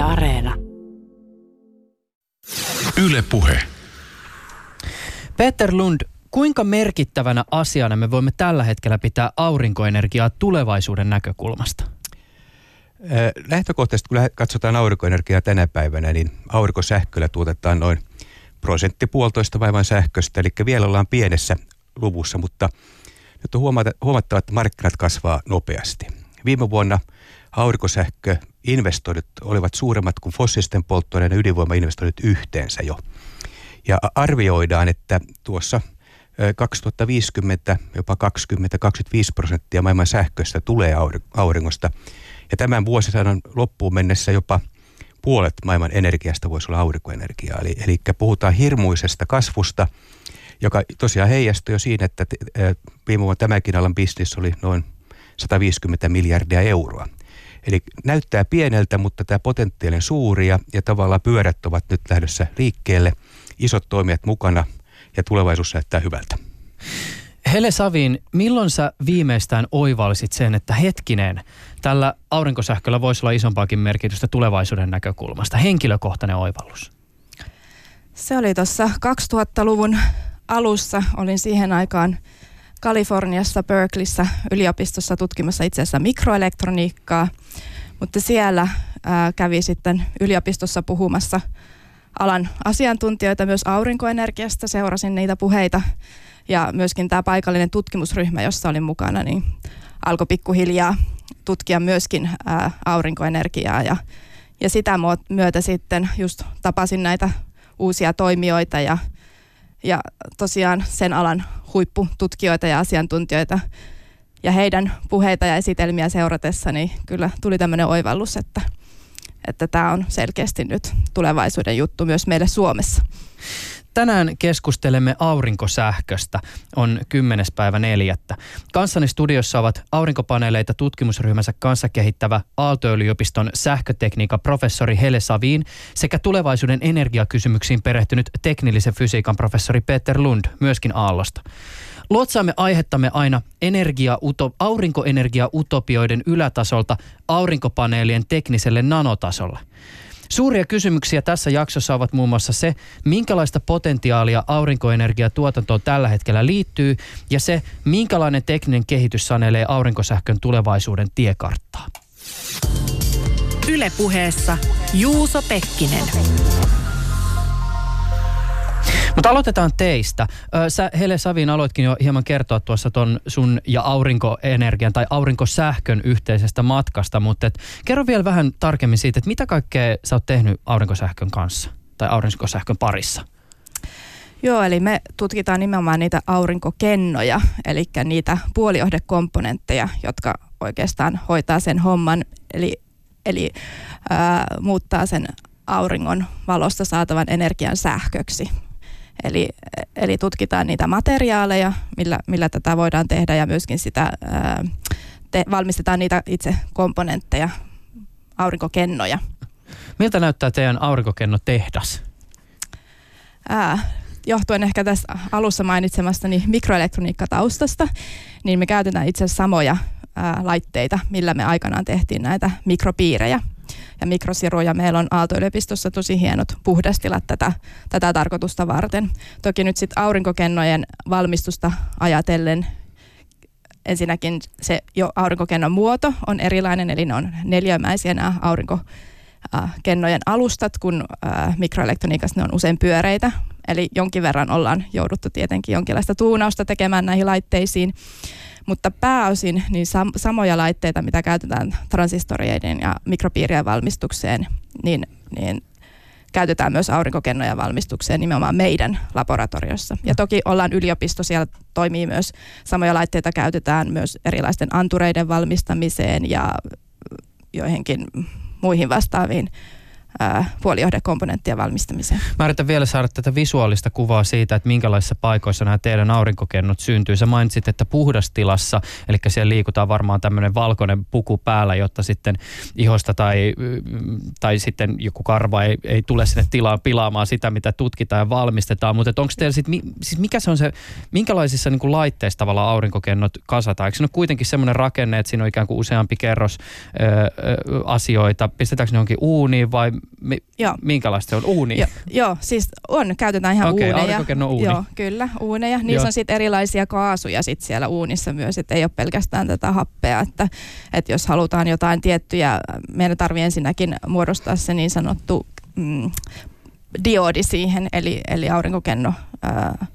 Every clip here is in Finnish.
Yle Areena. Yle Puhe. Peter Lund, kuinka merkittävänä asiana me voimme tällä hetkellä pitää aurinkoenergiaa tulevaisuuden näkökulmasta? Lähtökohtaisesti, kun katsotaan aurinkoenergiaa tänä päivänä, niin aurinkosähköllä tuotetaan noin prosentti puolitoista vaivan sähköstä, eli vielä ollaan pienessä luvussa, mutta nyt on huomattava, että markkinat kasvaa nopeasti. Viime vuonna aurinkosähköinvestoinnit olivat suuremmat kuin fossiilisten polttoaineiden ydinvoimainvestoinnit yhteensä jo. Ja arvioidaan, että tuossa 2050 jopa 20-25 prosenttia maailman sähköstä tulee auringosta. Ja tämän vuosisadan loppuun mennessä jopa puolet maailman energiasta voisi olla aurinkoenergiaa. Eli, eli puhutaan hirmuisesta kasvusta, joka tosiaan heijastui jo siinä, että viime vuonna tämäkin alan bisnis oli noin 150 miljardia euroa. Eli näyttää pieneltä, mutta tämä potentiaalinen suuri ja, ja tavallaan pyörät ovat nyt lähdössä liikkeelle. Isot toimijat mukana ja tulevaisuus näyttää hyvältä. Hele Savin, milloin sä viimeistään oivallisit sen, että hetkinen, tällä aurinkosähköllä voisi olla isompaakin merkitystä tulevaisuuden näkökulmasta? Henkilökohtainen oivallus. Se oli tuossa 2000-luvun alussa. Olin siihen aikaan Kaliforniassa Berkeleyssä yliopistossa tutkimassa itse asiassa mikroelektroniikkaa, mutta siellä ää, kävi sitten yliopistossa puhumassa alan asiantuntijoita myös aurinkoenergiasta, seurasin niitä puheita ja myöskin tämä paikallinen tutkimusryhmä, jossa olin mukana, niin alkoi pikkuhiljaa tutkia myöskin ää, aurinkoenergiaa ja, ja sitä myötä sitten just tapasin näitä uusia toimijoita ja, ja tosiaan sen alan huippututkijoita ja asiantuntijoita ja heidän puheita ja esitelmiä seuratessa, niin kyllä tuli tämmöinen oivallus, että, että tämä on selkeästi nyt tulevaisuuden juttu myös meille Suomessa. Tänään keskustelemme aurinkosähköstä. On 10. päivä neljättä. Kanssani studiossa ovat aurinkopaneeleita tutkimusryhmänsä kanssa kehittävä Aalto-yliopiston sähkötekniikan professori Hele Savin sekä tulevaisuuden energiakysymyksiin perehtynyt teknillisen fysiikan professori Peter Lund, myöskin Aallosta. Luotsaamme aihettamme aina energia, aurinkoenergia-utopioiden ylätasolta aurinkopaneelien tekniselle nanotasolle. Suuria kysymyksiä tässä jaksossa ovat muun muassa se, minkälaista potentiaalia aurinkoenergiatuotantoon tällä hetkellä liittyy ja se, minkälainen tekninen kehitys sanelee aurinkosähkön tulevaisuuden tiekarttaa. Ylepuheessa Juuso Pekkinen. Mutta aloitetaan teistä. Sä Hele Savin aloitkin jo hieman kertoa tuossa ton sun ja aurinkoenergian tai aurinkosähkön yhteisestä matkasta, mutta et, kerro vielä vähän tarkemmin siitä, että mitä kaikkea sä oot tehnyt aurinkosähkön kanssa tai aurinkosähkön parissa? Joo, eli me tutkitaan nimenomaan niitä aurinkokennoja, eli niitä puolijohdekomponentteja, jotka oikeastaan hoitaa sen homman, eli, eli ää, muuttaa sen auringon valosta saatavan energian sähköksi. Eli, eli tutkitaan niitä materiaaleja, millä, millä tätä voidaan tehdä ja myöskin sitä, ää, te, valmistetaan niitä itse komponentteja, aurinkokennoja. Miltä näyttää teidän aurinkokennotehdas? Ää, johtuen ehkä tässä alussa mainitsemastani mikroelektroniikkataustasta, niin me käytetään itse asiassa samoja ää, laitteita, millä me aikanaan tehtiin näitä mikropiirejä ja mikrosiruja. Meillä on Aalto-yliopistossa tosi hienot puhdastilat tätä, tätä tarkoitusta varten. Toki nyt sitten aurinkokennojen valmistusta ajatellen ensinnäkin se jo aurinkokennon muoto on erilainen, eli ne on neljämäisiä nämä aurinkokennojen alustat, kun mikroelektroniikassa ne on usein pyöreitä. Eli jonkin verran ollaan jouduttu tietenkin jonkinlaista tuunausta tekemään näihin laitteisiin mutta pääosin niin sam- samoja laitteita, mitä käytetään transistorien ja mikropiirien valmistukseen, niin, niin käytetään myös aurinkokennojen valmistukseen nimenomaan meidän laboratoriossa. Ja toki ollaan yliopisto, siellä toimii myös samoja laitteita käytetään myös erilaisten antureiden valmistamiseen ja joihinkin muihin vastaaviin puolijohdekomponenttien valmistamiseen. Mä yritän vielä saada tätä visuaalista kuvaa siitä, että minkälaisissa paikoissa nämä teidän aurinkokennot syntyy. Sä mainitsit, että puhdastilassa, eli siellä liikutaan varmaan tämmöinen valkoinen puku päällä, jotta sitten ihosta tai, tai sitten joku karva ei, ei tule sinne tilaan pilaamaan sitä, mitä tutkitaan ja valmistetaan. Mutta onko teillä sitten, siis mikä se on se, minkälaisissa niin kuin laitteissa tavallaan aurinkokennot kasataan? Eikö se ole kuitenkin semmoinen rakenne, että siinä on ikään kuin useampi kerros ö, ö, asioita? Pistetäänkö ne johonkin uuniin vai mi, joo. minkälaista se on? Uuni? Jo, joo, siis on, käytetään ihan okay, uuneja. uuni. Joo, kyllä, uuneja. Niissä joo. on sitten erilaisia kaasuja sit siellä uunissa myös, että ei ole pelkästään tätä happea, että, että jos halutaan jotain tiettyjä, meidän tarvii ensinnäkin muodostaa se niin sanottu mm, diodi siihen, eli, eli aurinkokenno ää,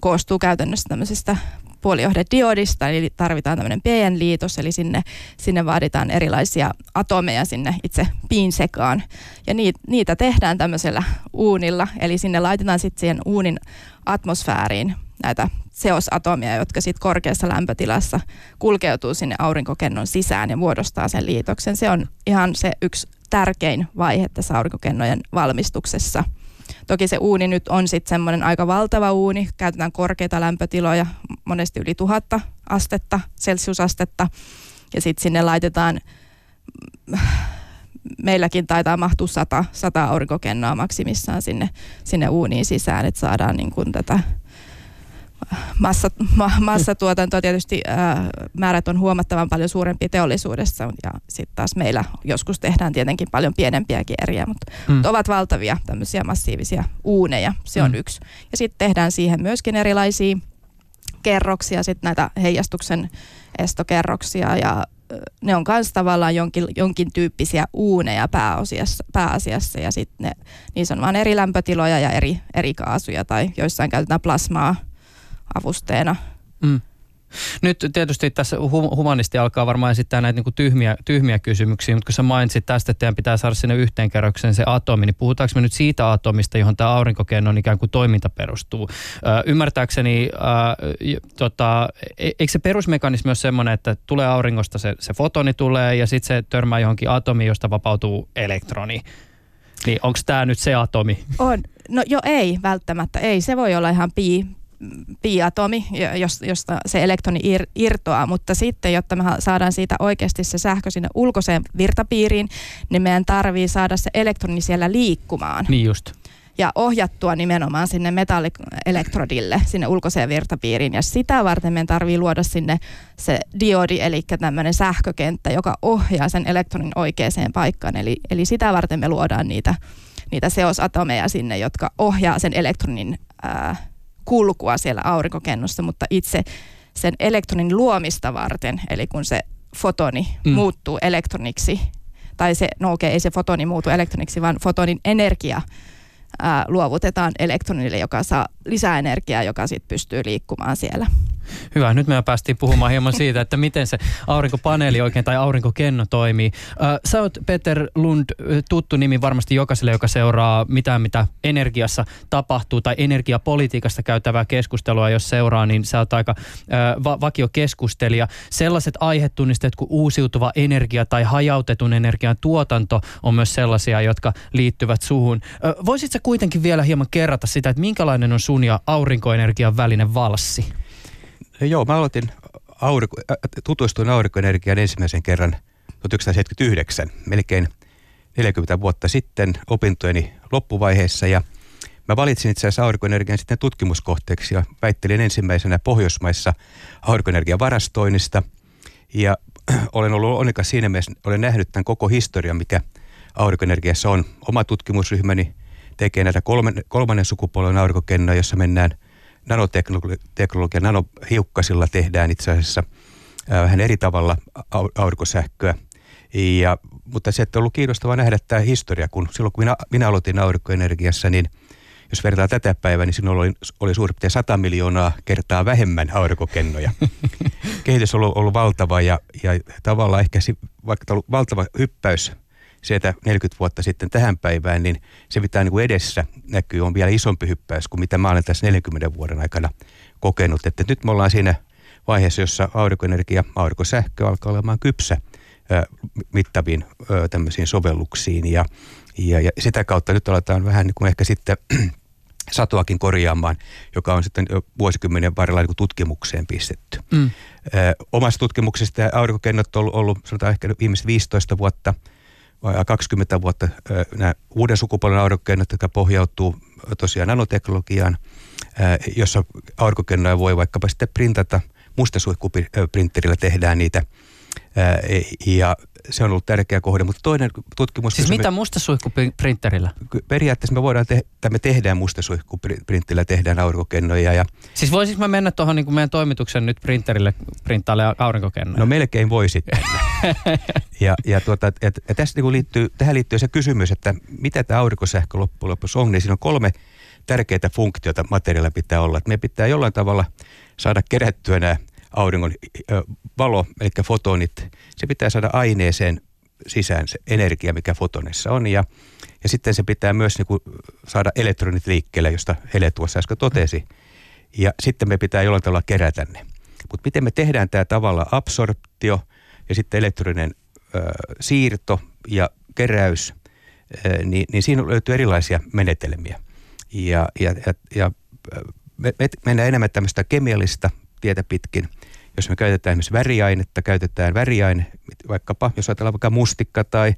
koostuu käytännössä tämmöisestä puolijohdediodista, eli tarvitaan tämmöinen PN-liitos, eli sinne, sinne vaaditaan erilaisia atomeja sinne itse piin sekaan. Ja niitä, niitä tehdään tämmöisellä uunilla, eli sinne laitetaan sitten siihen uunin atmosfääriin näitä seosatomia, jotka sitten korkeassa lämpötilassa kulkeutuu sinne aurinkokennon sisään ja muodostaa sen liitoksen. Se on ihan se yksi tärkein vaihe tässä aurinkokennojen valmistuksessa – Toki se uuni nyt on sitten semmoinen aika valtava uuni, käytetään korkeita lämpötiloja, monesti yli tuhatta astetta, celsiusastetta, ja sitten sinne laitetaan, meilläkin taitaa mahtua sata, sata aurinkokennoa maksimissaan sinne, sinne uuniin sisään, että saadaan niin kuin tätä massa, ma, massatuotantoa tietysti ää, määrät on huomattavan paljon suurempi teollisuudessa ja sitten taas meillä joskus tehdään tietenkin paljon pienempiäkin eriä, mutta, mm. mutta ovat valtavia tämmöisiä massiivisia uuneja, se on mm. yksi. Ja sitten tehdään siihen myöskin erilaisia kerroksia, sitten näitä heijastuksen estokerroksia ja ne on myös tavallaan jonkin, jonkin tyyppisiä uuneja pääasiassa, pääasiassa ja sitten niissä on vain eri lämpötiloja ja eri, eri kaasuja tai joissain käytetään plasmaa avusteena. Mm. Nyt tietysti tässä humanisti alkaa varmaan esittää näitä niin tyhmiä, tyhmiä kysymyksiä, mutta kun sä mainitsit tästä, että teidän pitää saada sinne yhteen kerrokseen se atomi, niin puhutaanko me nyt siitä atomista, johon tämä aurinkokennon ikään kuin toiminta perustuu? Ö, ymmärtääkseni, ö, tota, e, eikö se perusmekanismi ole semmoinen, että tulee auringosta se, se fotoni tulee ja sitten se törmää johonkin atomiin, josta vapautuu elektroni? Niin onko tämä nyt se atomi? On. No jo ei välttämättä, ei. Se voi olla ihan pi, piatomi, josta se elektroni ir, irtoaa, mutta sitten, jotta me saadaan siitä oikeasti se sähkö sinne ulkoiseen virtapiiriin, niin meidän tarvii saada se elektroni siellä liikkumaan. Niin just ja ohjattua nimenomaan sinne metallielektrodille, sinne ulkoiseen virtapiiriin. Ja sitä varten meidän tarvii luoda sinne se diodi, eli tämmöinen sähkökenttä, joka ohjaa sen elektronin oikeaan paikkaan. Eli, eli sitä varten me luodaan niitä, niitä seosatomeja sinne, jotka ohjaa sen elektronin ää, kulkua siellä aurinkokennossa, mutta itse sen elektronin luomista varten, eli kun se fotoni mm. muuttuu elektroniksi, tai se, no okei, ei se fotoni muutu elektroniksi, vaan fotonin energia ää, luovutetaan elektronille, joka saa lisää energiaa, joka sitten pystyy liikkumaan siellä. Hyvä, nyt me päästiin puhumaan hieman siitä, että miten se aurinkopaneeli oikein tai aurinkokenno toimii. Sä oot Peter Lund, tuttu nimi varmasti jokaiselle, joka seuraa mitään, mitä energiassa tapahtuu tai energiapolitiikasta käytävää keskustelua, jos seuraa, niin sä oot aika va- vakiokeskustelija. Sellaiset aihetunnisteet kuin uusiutuva energia tai hajautetun energian tuotanto on myös sellaisia, jotka liittyvät suhun. Voisitko kuitenkin vielä hieman kerrata sitä, että minkälainen on sun ja aurinkoenergian välinen valssi? Joo, mä aloitin aurinko, tutustuin aurinkoenergiaan ensimmäisen kerran 1979, melkein 40 vuotta sitten opintojeni loppuvaiheessa ja Mä valitsin itse asiassa aurinkoenergian sitten tutkimuskohteeksi ja väittelin ensimmäisenä Pohjoismaissa aurinkoenergian varastoinnista. Ja olen ollut onnekas siinä mielessä, olen nähnyt tämän koko historian, mikä aurinkoenergiassa on. Oma tutkimusryhmäni tekee näitä kolmen, kolmannen sukupolven aurinkokennoja, jossa mennään – nanoteknologia, nanohiukkasilla tehdään itse asiassa vähän eri tavalla aurinkosähköä. Ja, mutta se, että on ollut kiinnostavaa nähdä tämä historia, kun silloin kun minä, minä aloitin aurinkoenergiassa, niin jos vertaa tätä päivää, niin sinulla oli, oli suurin piirtein 100 miljoonaa kertaa vähemmän aurinkokennoja. Kehitys on ollut, ollut valtava ja, ja tavallaan ehkä vaikka ollut valtava hyppäys sieltä 40 vuotta sitten tähän päivään, niin se mitä niin kuin edessä näkyy on vielä isompi hyppäys kuin mitä mä olen tässä 40 vuoden aikana kokenut. Että nyt me ollaan siinä vaiheessa, jossa aurinkoenergia, aurinkosähkö alkaa olemaan kypsä ö, mittaviin ö, tämmöisiin sovelluksiin ja, Ja, ja sitä kautta nyt aletaan vähän niin kuin ehkä sitten satoakin korjaamaan, joka on sitten jo vuosikymmenen varrella niin tutkimukseen pistetty. Mm. Ö, omassa tutkimuksessa aurinkokennot on ollut, ollut sanotaan ehkä viimeiset 15 vuotta vai 20 vuotta nämä uuden sukupolven aurinkokennot, jotka pohjautuu tosiaan nanoteknologiaan, jossa aurinkokennoja voi vaikkapa sitten printata. Mustasuihkuprinterillä tehdään niitä – ja se on ollut tärkeä kohde, mutta toinen tutkimus... Siis mitä mustasuihkuprinterillä? Periaatteessa me voidaan tehdä, me tehdään mustasuihkuprinterillä, tehdään aurinkokennoja. Ja siis voisinko mä mennä tuohon niin meidän toimituksen nyt printerille printtaalle aurinkokennoja? No melkein voi sitten. ja, ja, tuota, et, ja tästä niin liittyy, tähän liittyy se kysymys, että mitä tämä aurinkosähkö loppujen lopuksi on, niin siinä on kolme tärkeää funktiota materiaalilla pitää olla. Että me pitää jollain tavalla saada kerättyä nämä auringon valo, eli fotonit, se pitää saada aineeseen sisään se energia, mikä fotonissa on. Ja, ja sitten se pitää myös niin kuin saada elektronit liikkeelle, josta Hele tuossa äsken totesi. Ja sitten me pitää jollain tavalla kerätä ne. Mutta miten me tehdään tämä tavalla absorptio ja sitten elektroninen ö, siirto ja keräys, ö, niin, niin siinä löytyy erilaisia menetelmiä. Ja, ja, ja, ja me, me mennään enemmän tämmöistä kemiallista tietä pitkin. Jos me käytetään esimerkiksi väriainetta, käytetään väriaine, vaikkapa jos ajatellaan vaikka mustikka tai,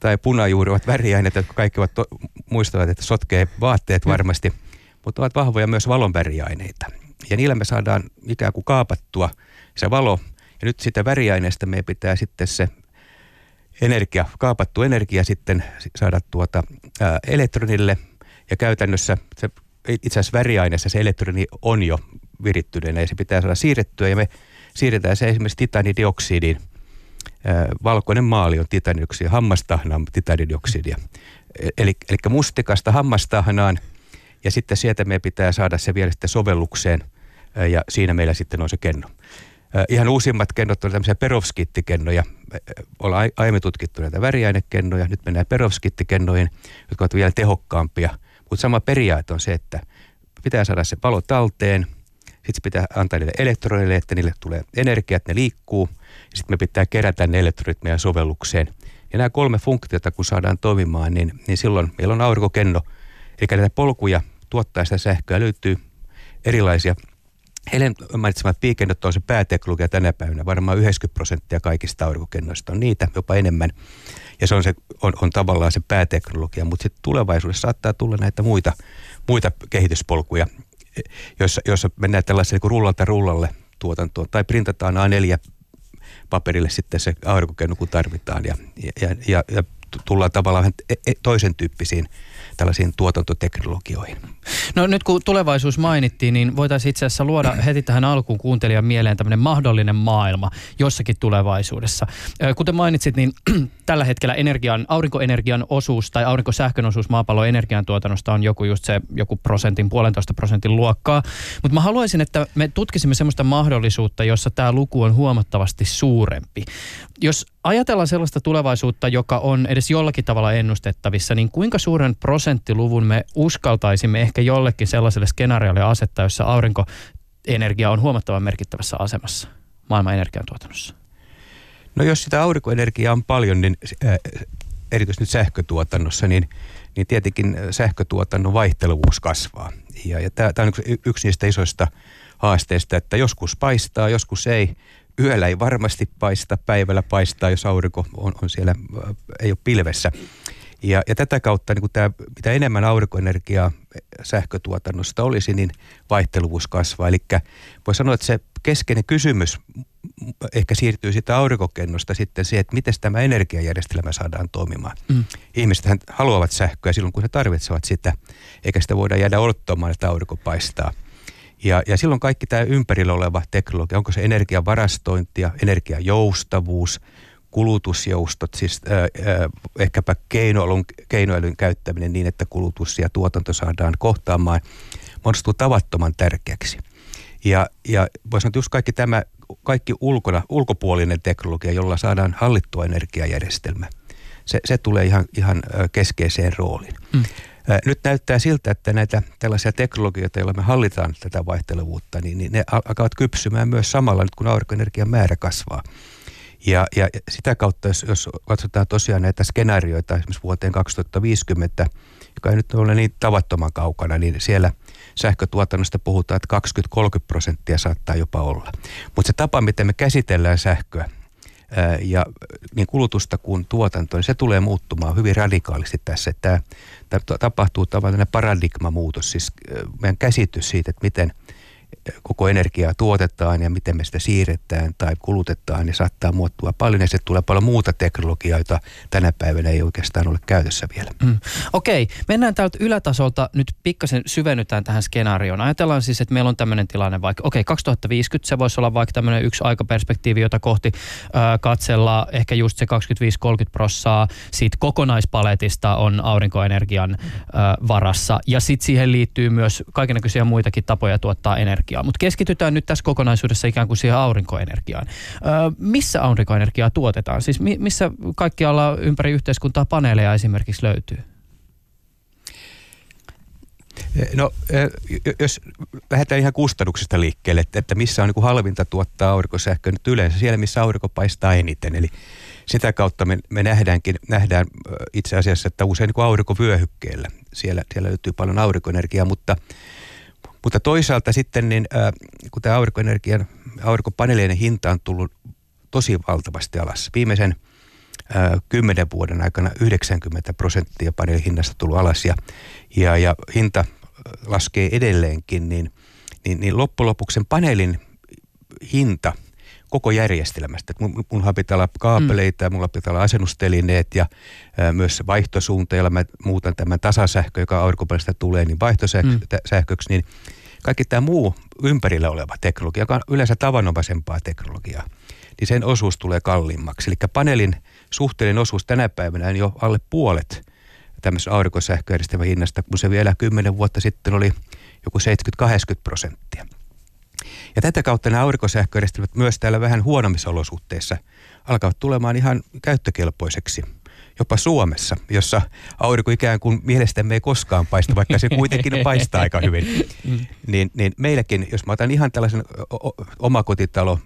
tai punajuuri ovat väriaineet, jotka kaikki ovat to, muistavat, että sotkee vaatteet varmasti, mutta ovat vahvoja myös valon väriaineita. Ja niillä me saadaan ikään kuin kaapattua se valo. Ja nyt sitä väriaineesta meidän pitää sitten se energia, kaapattu energia sitten saada tuota ää, elektronille. Ja käytännössä se itse asiassa väriaineessa se elektroni on jo virittyneenä ja se pitää saada siirrettyä ja me siirretään se esimerkiksi titanidioksidiin. Valkoinen maali on titanidioksidi, hammastahna on titanidioksidia. Eli, eli mustikasta hammastahnaan ja sitten sieltä me pitää saada se vielä sitten sovellukseen ja siinä meillä sitten on se kenno. Ihan uusimmat kennot on tämmöisiä perovskittikennoja. Ollaan aiemmin tutkittu näitä väriainekennoja, nyt mennään perovskittikennoihin, jotka ovat vielä tehokkaampia. Mutta sama periaate on se, että pitää saada se palo talteen – sitten pitää antaa niille elektroneille, että niille tulee energiat, ne liikkuu. Ja sitten me pitää kerätä ne elektronit meidän sovellukseen. Ja nämä kolme funktiota, kun saadaan toimimaan, niin, niin silloin meillä on aurinkokenno. Eli näitä polkuja tuottaa sitä sähköä löytyy erilaisia. Helen mainitsemat piikennot on se pääteknologia tänä päivänä. Varmaan 90 prosenttia kaikista aurinkokennoista on niitä, jopa enemmän. Ja se on, se, on, on tavallaan se pääteknologia, mutta sitten tulevaisuudessa saattaa tulla näitä muita, muita kehityspolkuja, jossa, jossa mennään tällaisen niin rullalta rullalle tuotantoon tai printataan A4 paperille sitten se aurinkokenno, kun tarvitaan ja, ja, ja, ja tullaan tavallaan e, e, toisen tyyppisiin tällaisiin tuotantoteknologioihin. No nyt kun tulevaisuus mainittiin, niin voitaisiin itse asiassa luoda heti tähän alkuun kuuntelijan mieleen tämmöinen mahdollinen maailma jossakin tulevaisuudessa. Kuten mainitsit, niin tällä hetkellä energian, aurinkoenergian osuus tai aurinkosähkön osuus maapallon energiantuotannosta on joku just se joku prosentin, puolentoista prosentin luokkaa. Mutta mä haluaisin, että me tutkisimme semmoista mahdollisuutta, jossa tämä luku on huomattavasti suurempi. Jos ajatellaan sellaista tulevaisuutta, joka on edes jollakin tavalla ennustettavissa, niin kuinka suuren prosenttiluvun me uskaltaisimme ehkä jollekin sellaiselle skenaariolle asettaa, jossa aurinkoenergia on huomattavan merkittävässä asemassa maailman energiantuotannossa? No jos sitä aurinkoenergiaa on paljon, niin äh, erityisesti nyt sähkötuotannossa, niin, niin tietenkin sähkötuotannon vaihtelevuus kasvaa. Ja, ja tämä on yksi niistä isoista haasteista, että joskus paistaa, joskus ei. Yöllä ei varmasti paista, päivällä paistaa, jos aurinko on, on siellä, äh, ei ole pilvessä. Ja, ja tätä kautta niin tämä, mitä enemmän aurinkoenergiaa sähkötuotannosta olisi, niin vaihteluvuus kasvaa. Eli voi sanoa, että se keskeinen kysymys ehkä siirtyy sitä aurinkokennosta sitten siihen, että miten tämä energiajärjestelmä saadaan toimimaan. Mm. Ihmiset haluavat sähköä silloin, kun he tarvitsevat sitä, eikä sitä voida jäädä odottamaan, että aurinko paistaa. Ja, ja silloin kaikki tämä ympärillä oleva teknologia, onko se energiavarastointia, energiajoustavuus, kulutusjoustot, siis äh, äh, ehkäpä keinoälyn, keinoälyn käyttäminen niin, että kulutus ja tuotanto saadaan kohtaamaan, muodostuu tavattoman tärkeäksi. Ja, ja voisi sanoa, että just kaikki tämä, kaikki ulkona, ulkopuolinen teknologia, jolla saadaan hallittua energiajärjestelmä, se, se tulee ihan, ihan keskeiseen rooliin. Mm. Nyt näyttää siltä, että näitä tällaisia teknologioita, joilla me hallitaan tätä vaihtelevuutta, niin, niin ne alkavat kypsymään myös samalla nyt, kun aurinkoenergian määrä kasvaa. Ja, ja sitä kautta, jos, jos katsotaan tosiaan näitä skenaarioita esimerkiksi vuoteen 2050, joka ei nyt ole niin tavattoman kaukana, niin siellä sähkötuotannosta puhutaan, että 20-30 prosenttia saattaa jopa olla. Mutta se tapa, miten me käsitellään sähköä, ja niin kulutusta kuin tuotantoa, niin se tulee muuttumaan hyvin radikaalisti tässä. Tämä, tapahtuu tavallaan paradigmamuutos, siis meidän käsitys siitä, että miten – koko energiaa tuotetaan ja miten me sitä siirretään tai kulutetaan, niin saattaa muuttua paljon ja se tulee paljon muuta teknologiaa, jota tänä päivänä ei oikeastaan ole käytössä vielä. Mm. Okei, mennään täältä ylätasolta nyt pikkasen syvennytään tähän skenaarioon. Ajatellaan siis, että meillä on tämmöinen tilanne vaikka, okei, 2050 se voisi olla vaikka tämmöinen yksi aikaperspektiivi, jota kohti äh, katsellaan ehkä just se 25-30 prossaa siitä kokonaispaletista on aurinkoenergian äh, varassa ja sitten siihen liittyy myös kaikenlaisia muitakin tapoja tuottaa energiaa energiaa, mutta keskitytään nyt tässä kokonaisuudessa ikään kuin siihen aurinkoenergiaan. Öö, missä aurinkoenergiaa tuotetaan? Siis mi- missä kaikkialla ympäri yhteiskuntaa paneeleja esimerkiksi löytyy? No, jos lähdetään ihan kustannuksista liikkeelle, että, että missä on niin kuin halvinta tuottaa aurinkosähköä nyt yleensä, siellä missä aurinko paistaa eniten. Eli sitä kautta me, me nähdäänkin, nähdään itse asiassa, että usein niin kuin aurinkovyöhykkeellä, siellä, siellä löytyy paljon aurinkoenergiaa, mutta mutta toisaalta sitten, niin, äh, kun tämä aurinkoenergian, aurinkopaneelien hinta on tullut tosi valtavasti alas. Viimeisen äh, kymmenen vuoden aikana 90 prosenttia paneelin hinnasta tullut alas ja, ja, ja hinta laskee edelleenkin, niin, niin, niin loppujen lopuksi sen paneelin hinta – koko järjestelmästä. Mun, munhan pitää olla kaapeleita ja mulla pitää olla asennustelineet ja ää, myös vaihtosuunta, jolla mä muutan tämän tasasähkö, joka aurinkopaneelista tulee, niin vaihtosähköksi, mm. niin kaikki tämä muu ympärillä oleva teknologia, joka on yleensä tavanomaisempaa teknologiaa, niin sen osuus tulee kalliimmaksi. Eli paneelin suhteellinen osuus tänä päivänä on jo alle puolet tämmöisen aurinkosähköjärjestelmän hinnasta, kun se vielä kymmenen vuotta sitten oli joku 70-80 prosenttia. Ja tätä kautta nämä aurinkosähköjärjestelmät myös täällä vähän huonommissa olosuhteissa alkavat tulemaan ihan käyttökelpoiseksi jopa Suomessa, jossa aurinko ikään kuin mielestämme ei koskaan paista, vaikka se kuitenkin paistaa aika hyvin. Niin, niin meilläkin, jos mä otan ihan tällaisen omakotitalo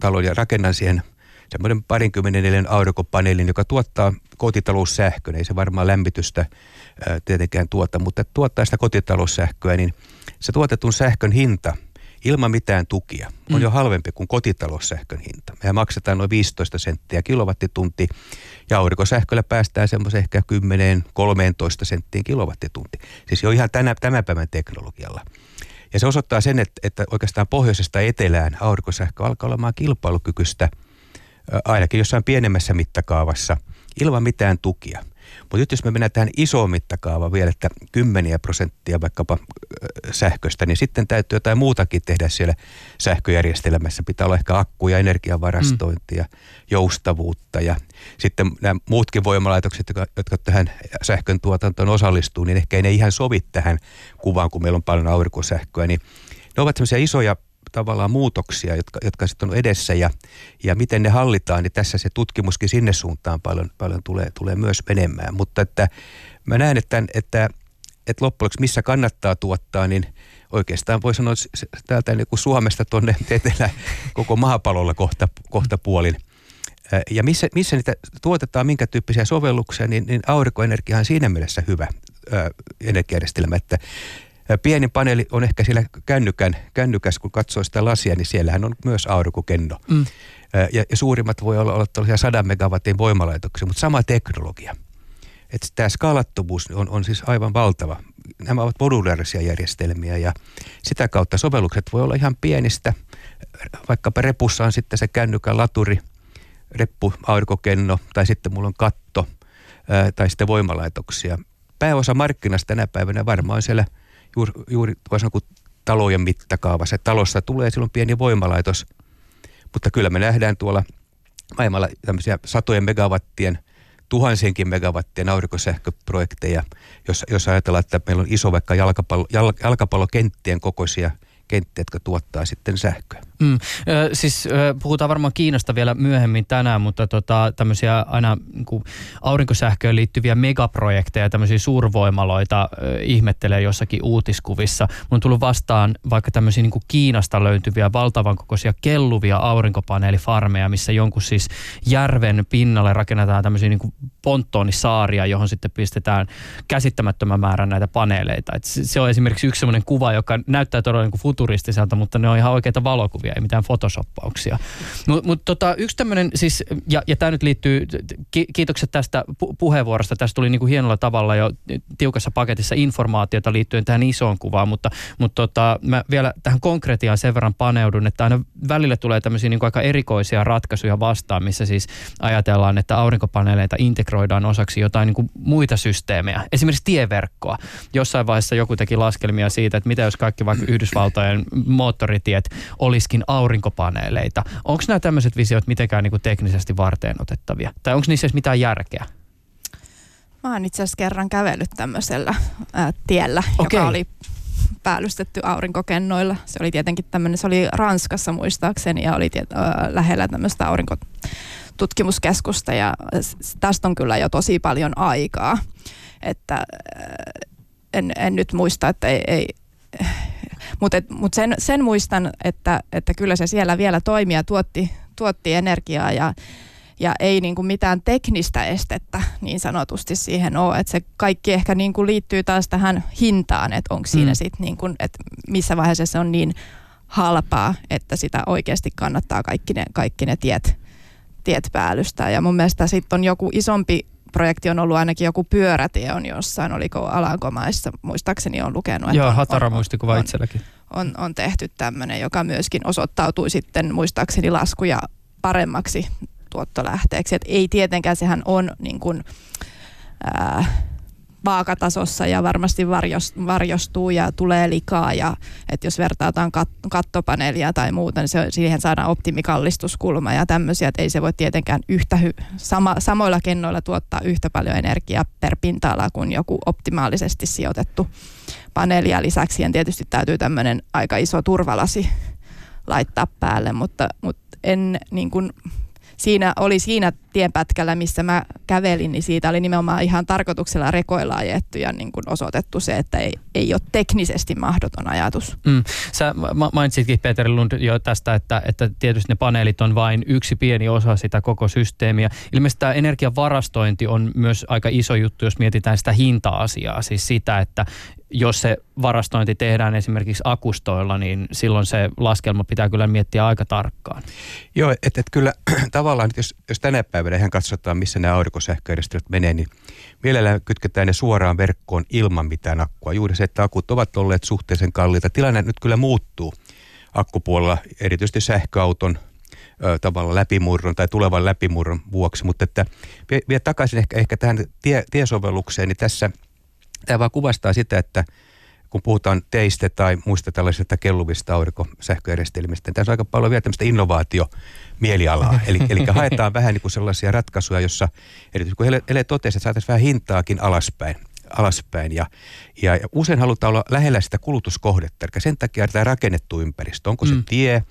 talon ja rakennan siihen semmoinen parinkymmenen aurinkopaneelin, joka tuottaa kotitaloussähköä, ei se varmaan lämmitystä ää, tietenkään tuota, mutta tuottaa sitä kotitaloussähköä, niin se tuotetun sähkön hinta – ilman mitään tukia on mm. jo halvempi kuin kotitaloussähkön hinta. Me maksetaan noin 15 senttiä kilowattitunti ja aurinkosähköllä päästään semmoisen ehkä 10-13 senttiin kilowattitunti. Siis jo ihan tänä, tämän päivän teknologialla. Ja se osoittaa sen, että, että oikeastaan pohjoisesta etelään aurinkosähkö alkaa olemaan kilpailukykyistä ainakin jossain pienemmässä mittakaavassa ilman mitään tukia. Mutta nyt jos me mennään tähän isoon mittakaavaan vielä, että kymmeniä prosenttia vaikkapa sähköstä, niin sitten täytyy jotain muutakin tehdä siellä sähköjärjestelmässä. Pitää olla ehkä akkuja, energiavarastointia, mm. joustavuutta ja sitten nämä muutkin voimalaitokset, jotka, jotka tähän sähkön tuotantoon osallistuu, niin ehkä ei ne ihan sovi tähän kuvaan, kun meillä on paljon aurinkosähköä. Niin ne ovat sellaisia isoja tavallaan muutoksia, jotka, jotka sitten on edessä ja, ja miten ne hallitaan, niin tässä se tutkimuskin sinne suuntaan paljon, paljon tulee, tulee myös menemään. Mutta että mä näen, että, että, että loppujen missä kannattaa tuottaa, niin oikeastaan voi sanoa että täältä niin kuin Suomesta tuonne etelä koko maapallolla kohta, kohta puolin. Ja missä, missä niitä tuotetaan, minkä tyyppisiä sovelluksia, niin, niin aurinkoenergia on siinä mielessä hyvä energiajärjestelmä, että Pieni paneeli on ehkä siellä kännykän, kännykäs, kun katsoo sitä lasia, niin siellähän on myös aurinkokenno. Mm. Ja, ja suurimmat voi olla, olla tällaisia 100 megawatin voimalaitoksia, mutta sama teknologia. Että tämä skaalattomuus on, on siis aivan valtava. Nämä ovat modulaarisia järjestelmiä ja sitä kautta sovellukset voi olla ihan pienistä. Vaikkapa repussa on sitten se kännykän laturi, reppu, aurinkokenno tai sitten mulla on katto tai sitten voimalaitoksia. Pääosa markkinasta tänä päivänä varmaan siellä – juuri, juuri voi sanoa, talojen mittakaavassa. Talossa tulee silloin pieni voimalaitos, mutta kyllä me nähdään tuolla maailmalla tämmöisiä satojen megawattien, tuhansienkin megawattien aurinkosähköprojekteja, jos, jos ajatellaan, että meillä on iso vaikka jalkapallo, jal, jalkapallokenttien kokoisia kenttiä, jotka tuottaa sitten sähköä. Mm. Ö, siis ö, puhutaan varmaan Kiinasta vielä myöhemmin tänään, mutta tota, tämmöisiä aina niin kuin aurinkosähköön liittyviä megaprojekteja, tämmöisiä suurvoimaloita ö, ihmettelee jossakin uutiskuvissa. Mun on tullut vastaan vaikka tämmöisiä niin kuin Kiinasta löytyviä valtavan kokoisia kelluvia aurinkopaneelifarmeja, missä jonkun siis järven pinnalle rakennetaan tämmöisiä niin kuin ponttonisaaria, johon sitten pistetään käsittämättömän määrän näitä paneeleita. Et se on esimerkiksi yksi semmoinen kuva, joka näyttää todella niin kuin futuristiselta, mutta ne on ihan oikeita valokuvia, ei mitään photoshoppauksia. Mutta mut tota, yksi tämmöinen siis, ja, ja tämä nyt liittyy, ki, kiitokset tästä pu- puheenvuorosta, tästä tuli niin kuin hienolla tavalla jo tiukassa paketissa informaatiota liittyen tähän isoon kuvaan, mutta, mutta tota, mä vielä tähän konkretiaan sen verran paneudun, että aina välillä tulee tämmöisiä niin kuin aika erikoisia ratkaisuja vastaan, missä siis ajatellaan, että aurinkopaneeleita integroidaan osaksi jotain niin kuin muita systeemejä, esimerkiksi tieverkkoa. Jossain vaiheessa joku teki laskelmia siitä, että mitä jos kaikki vaikka Yhdysvaltojen moottoritiet olisikin aurinkopaneeleita. Onko nämä tämmöiset visiot mitenkään niin kuin teknisesti varteen otettavia? Tai onko niissä edes mitään järkeä? Mä oon itse asiassa kerran kävellyt tämmöisellä ää, tiellä, Okei. joka oli päällystetty aurinkokennoilla. Se oli tietenkin tämmöinen, se oli Ranskassa muistaakseni ja oli tiet, ää, lähellä tämmöistä aurinkotutkimuskeskusta ja tästä on kyllä jo tosi paljon aikaa. Että ää, en, en nyt muista, että ei, ei mutta mut sen, sen muistan, että, että kyllä se siellä vielä toimi ja tuotti, tuotti energiaa ja, ja ei niin kuin mitään teknistä estettä niin sanotusti siihen ole. Että se kaikki ehkä niin kuin liittyy taas tähän hintaan, että onko siinä Mm. sitten niin kuin, että missä vaiheessa se on niin halpaa, että sitä oikeasti kannattaa kaikki ne, kaikki ne tiet, tiet päällystää. Ja mun mielestä sitten on joku isompi projekti on ollut ainakin joku pyörätie on jossain, oliko Alankomaissa, muistaakseni on lukenut. että Joo, on- hatara muistikuva on- itselläkin. on, on tehty tämmöinen, joka myöskin osoittautui sitten muistaakseni laskuja paremmaksi tuottolähteeksi. Et ei tietenkään, sehän on niin kuin, ää, vaakatasossa ja varmasti varjos, varjostuu ja tulee likaa. Ja että jos vertaataan kat, kattopaneelia tai muuta, niin se, siihen saadaan optimikallistuskulma ja tämmöisiä, että ei se voi tietenkään yhtä hy, sama, samoilla kennoilla tuottaa yhtä paljon energiaa per pinta-ala kuin joku optimaalisesti sijoitettu paneeli. Ja lisäksi siihen tietysti täytyy tämmöinen aika iso turvalasi laittaa päälle, mutta, mutta en niin kuin, siinä oli siinä tienpätkällä, missä mä kävelin, niin siitä oli nimenomaan ihan tarkoituksella rekoilla ajettu ja niin kuin osoitettu se, että ei, ei ole teknisesti mahdoton ajatus. Mm. Sä ma- mainitsitkin Peter Lund jo tästä, että, että tietysti ne paneelit on vain yksi pieni osa sitä koko systeemiä. Ilmeisesti tämä energian varastointi on myös aika iso juttu, jos mietitään sitä hinta-asiaa. Siis sitä, että jos se varastointi tehdään esimerkiksi akustoilla, niin silloin se laskelma pitää kyllä miettiä aika tarkkaan. Joo, että et kyllä tavallaan, jos, jos tänä päivänä ihan katsotaan, missä nämä aurinkosähköjärjestelmät menee, niin mielellään kytketään ne suoraan verkkoon ilman mitään akkua. Juuri se, että akut ovat olleet suhteellisen kalliita. Tilanne nyt kyllä muuttuu akkupuolella, erityisesti sähköauton tavalla läpimurron tai tulevan läpimurron vuoksi, mutta että vie, vie takaisin ehkä, ehkä tähän tie, tiesovellukseen, niin tässä tämä vaan kuvastaa sitä, että kun puhutaan teistä tai muista tällaisista kelluvista aurinkosähköjärjestelmistä, niin tässä on aika paljon vielä tämmöistä innovaatiomielialaa. eli, eli haetaan vähän niin kuin sellaisia ratkaisuja, jossa erityisesti kun Ele, Ele totesi, että saataisiin vähän hintaakin alaspäin alaspäin. Ja, ja, ja usein halutaan olla lähellä sitä kulutuskohdetta, eli sen takia tämä rakennettu ympäristö, onko se Mm. tie,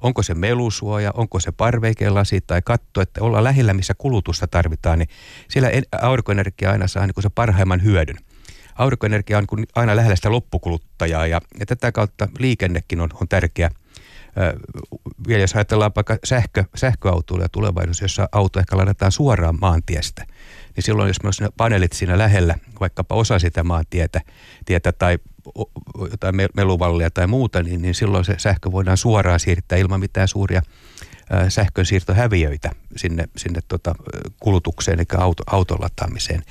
onko se melusuoja, onko se parveikelasi tai katto, että ollaan lähellä, missä kulutusta tarvitaan, niin siellä en- aurinkoenergia aina saa niin kuin se parhaimman hyödyn. Aurinkoenergia on aina lähellä sitä loppukuluttajaa ja, ja tätä kautta liikennekin on, on tärkeä. Vielä jos ajatellaan vaikka sähkö, sähköautoilla tulevaisuudessa, jossa auto ehkä ladataan suoraan maantiestä, niin silloin jos on paneelit siinä lähellä, vaikkapa osa sitä maantietä tietä tai jotain me- meluvallia tai muuta, niin, niin silloin se sähkö voidaan suoraan siirtää ilman mitään suuria sähkönsiirtohäviöitä sinne, sinne tota, kulutukseen, eli auto, auton lataamiseen.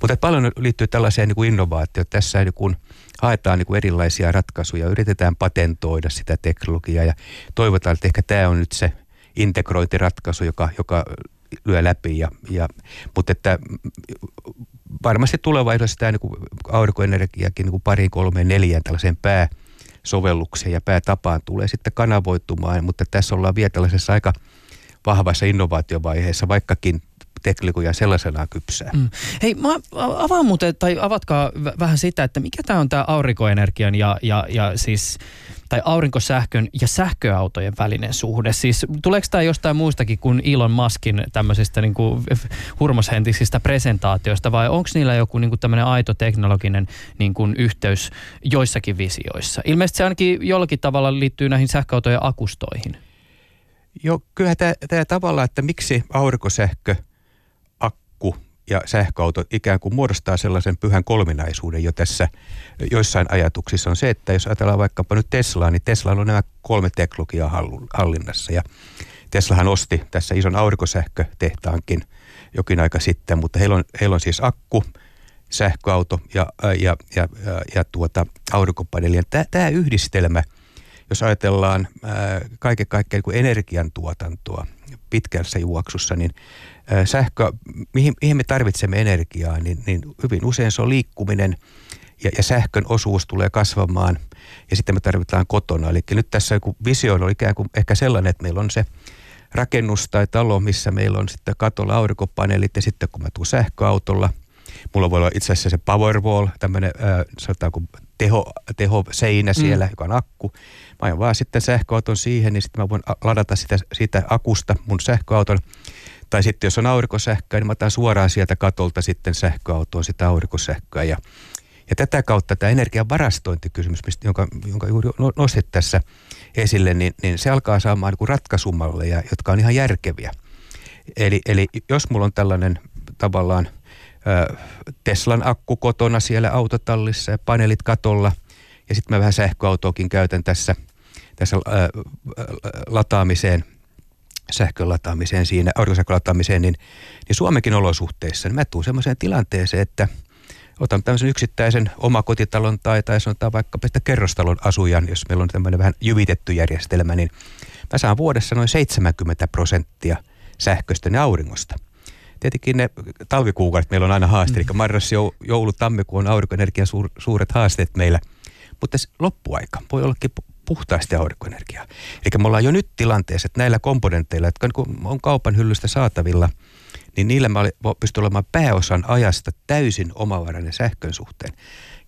Mutta paljon liittyy tällaiseen niin kuin innovaatioon. Tässä niin kuin haetaan niin kuin erilaisia ratkaisuja, yritetään patentoida sitä teknologiaa ja toivotaan, että ehkä tämä on nyt se integrointiratkaisu, joka, joka lyö läpi. Ja, ja, mutta että varmasti tulevaisuudessa tämä niin aurinkoenergiakin niin pariin, kolmeen, neljään tällaiseen pää sovellukseen ja päätapaan tulee sitten kanavoitumaan, mutta tässä ollaan vielä tällaisessa aika vahvassa innovaatiovaiheessa, vaikkakin teknologia sellaisenaan kypsää. Mm. Hei, mä avaan muuten, tai avatkaa vähän sitä, että mikä tämä on tämä aurinkoenergian ja, ja, ja siis tai aurinkosähkön ja sähköautojen välinen suhde? Siis tuleeko tämä jostain muustakin kuin Elon Muskin tämmöisistä niin kuin hurmoshentisistä presentaatioista vai onko niillä joku niin kuin tämmöinen aito teknologinen niin kuin yhteys joissakin visioissa? Ilmeisesti se ainakin jollakin tavalla liittyy näihin sähköautojen akustoihin. Joo, kyllä tämä, tavalla, että miksi aurinkosähkö, ja sähköauto ikään kuin muodostaa sellaisen pyhän kolminaisuuden jo tässä joissain ajatuksissa on se, että jos ajatellaan vaikkapa nyt Teslaa, niin Tesla on nämä kolme teknologiaa hallinnassa ja Teslahan osti tässä ison aurinkosähkötehtaankin jokin aika sitten, mutta heillä on, heillä on siis akku, sähköauto ja, ja, ja, ja, ja tuota, aurinkopaneeli. Tämä yhdistelmä – jos ajatellaan ää, kaiken kaikkiaan niin energiantuotantoa pitkässä juoksussa, niin sähkö, mihin, mihin me tarvitsemme energiaa, niin, niin hyvin usein se on liikkuminen ja, ja sähkön osuus tulee kasvamaan ja sitten me tarvitaan kotona. Eli nyt tässä joku visio on ikään kuin ehkä sellainen, että meillä on se rakennus tai talo, missä meillä on sitten katolla aurinkopaneelit ja sitten kun mä tuun sähköautolla, mulla voi olla itse asiassa se Powerwall, tämmöinen sanotaanko teho, teho seinä mm. siellä, mm. joka on akku. Mä ajan vaan sitten sähköauton siihen, niin sitten mä voin ladata sitä, siitä akusta mun sähköauton. Tai sitten jos on aurinkosähköä, niin mä otan suoraan sieltä katolta sitten sähköautoon sitä aurinkosähköä. Ja, ja tätä kautta tämä energian varastointikysymys, jonka, jonka juuri nostit tässä esille, niin, niin se alkaa saamaan niin ratkaisumalleja, jotka on ihan järkeviä. Eli, eli jos mulla on tällainen tavallaan – Teslan akku kotona siellä autotallissa ja paneelit katolla. Ja sitten mä vähän sähköautoakin käytän tässä, tässä ää, lataamiseen, sähkön lataamiseen siinä, aurinkosähkön lataamiseen, niin, niin Suomenkin olosuhteissa, niin mä tuun semmoiseen tilanteeseen, että otan tämmöisen yksittäisen omakotitalon tai, tai sanotaan vaikka että kerrostalon asujan, jos meillä on tämmöinen vähän jyvitetty järjestelmä, niin mä saan vuodessa noin 70 prosenttia sähköstä ja auringosta tietenkin ne talvikuukaudet meillä on aina haaste, mm. eli marras, joulu, tammikuu on aurinkoenergian suur, suuret haasteet meillä. Mutta loppuaika voi ollakin puhtaasti aurinkoenergiaa. Eli me ollaan jo nyt tilanteessa, että näillä komponenteilla, jotka on kaupan hyllystä saatavilla, niin niillä mä pystyn olemaan pääosan ajasta täysin omavarainen sähkön suhteen.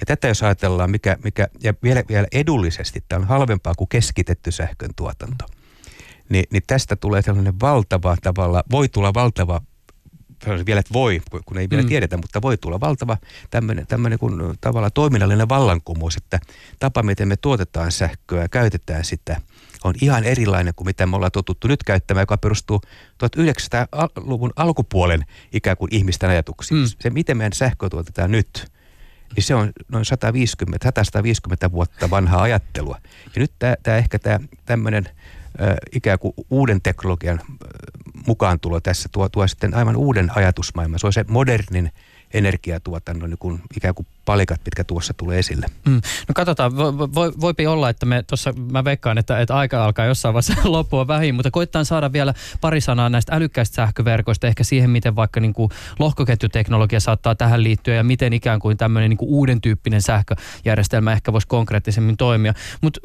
Ja tätä jos ajatellaan, mikä, mikä ja vielä, vielä edullisesti, tämä on halvempaa kuin keskitetty sähkön tuotanto, niin, niin tästä tulee sellainen valtava tavalla, voi tulla valtava vielä, että voi, kun ei vielä mm. tiedetä, mutta voi tulla valtava tämmöinen, tämmöinen kun tavallaan toiminnallinen vallankumous, että tapa, miten me tuotetaan sähköä ja käytetään sitä, on ihan erilainen kuin mitä me ollaan totuttu nyt käyttämään, joka perustuu 1900-luvun alkupuolen ikään kuin ihmisten ajatuksiin. Mm. Se, miten meidän sähköä tuotetaan nyt, niin se on noin 150, 150 vuotta vanhaa ajattelua. Ja nyt tämä ehkä tämä tämmöinen ikään kuin uuden teknologian mukaan tulo tässä tuo, tuo sitten aivan uuden ajatusmaailman. Se on se modernin energiatuotannon niin kuin ikään kuin palikat, mitkä tuossa tulee esille. Mm. No katsotaan, vo, vo, voipi olla, että me tuossa, mä veikkaan, että, että aika alkaa jossain vaiheessa loppua vähin, mutta koittaa saada vielä pari sanaa näistä älykkäistä sähköverkoista, ehkä siihen, miten vaikka niin kuin lohkoketjuteknologia saattaa tähän liittyä ja miten ikään kuin tämmöinen niin kuin uuden tyyppinen sähköjärjestelmä ehkä voisi konkreettisemmin toimia. Mutta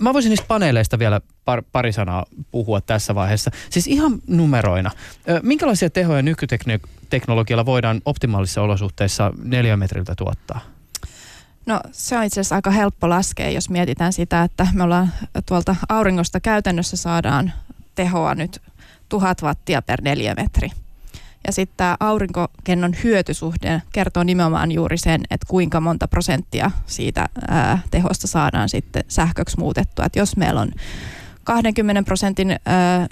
mä voisin niistä paneeleista vielä par, pari sanaa puhua tässä vaiheessa. Siis ihan numeroina. Minkälaisia tehoja nykyteknologialla voidaan optimaalisissa olosuhteissa neliömetriltä tuottaa? No se on itse asiassa aika helppo laskea, jos mietitään sitä, että me ollaan tuolta auringosta käytännössä saadaan tehoa nyt tuhat wattia per neliömetri. Ja sitten tämä aurinkokennon hyötysuhde kertoo nimenomaan juuri sen, että kuinka monta prosenttia siitä ää, tehosta saadaan sitten sähköksi muutettua. Et jos meillä on 20 prosentin ää,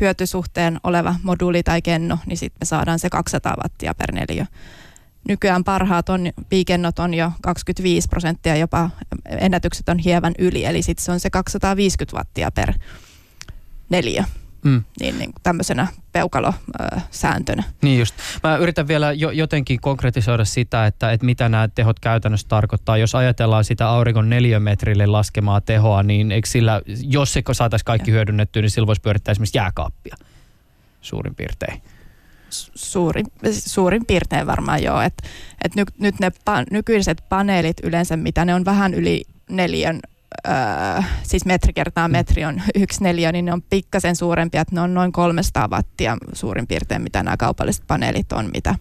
hyötysuhteen oleva moduuli tai kenno, niin sitten me saadaan se 200 wattia per neliö. Nykyään parhaat on, piikennot on jo 25 prosenttia, jopa ennätykset on hieman yli, eli sitten se on se 250 wattia per neliö. Mm. Niin, niin tämmöisenä peukalosääntönä. Niin just. Mä yritän vielä jo, jotenkin konkretisoida sitä, että, että mitä nämä tehot käytännössä tarkoittaa. Jos ajatellaan sitä auringon neliömetrille laskemaa tehoa, niin eikö sillä, jos se saataisiin kaikki hyödynnettyä, niin sillä voisi pyörittää esimerkiksi jääkaappia suurin piirtein suurin, suurin piirtein varmaan joo. Et, et nyt, nyt ne pa, nykyiset paneelit yleensä, mitä ne on vähän yli neljän, öö, siis metri kertaa metri on yksi neljä, niin ne on pikkasen suurempia, että ne on noin 300 wattia suurin piirtein, mitä nämä kaupalliset paneelit on, mitä,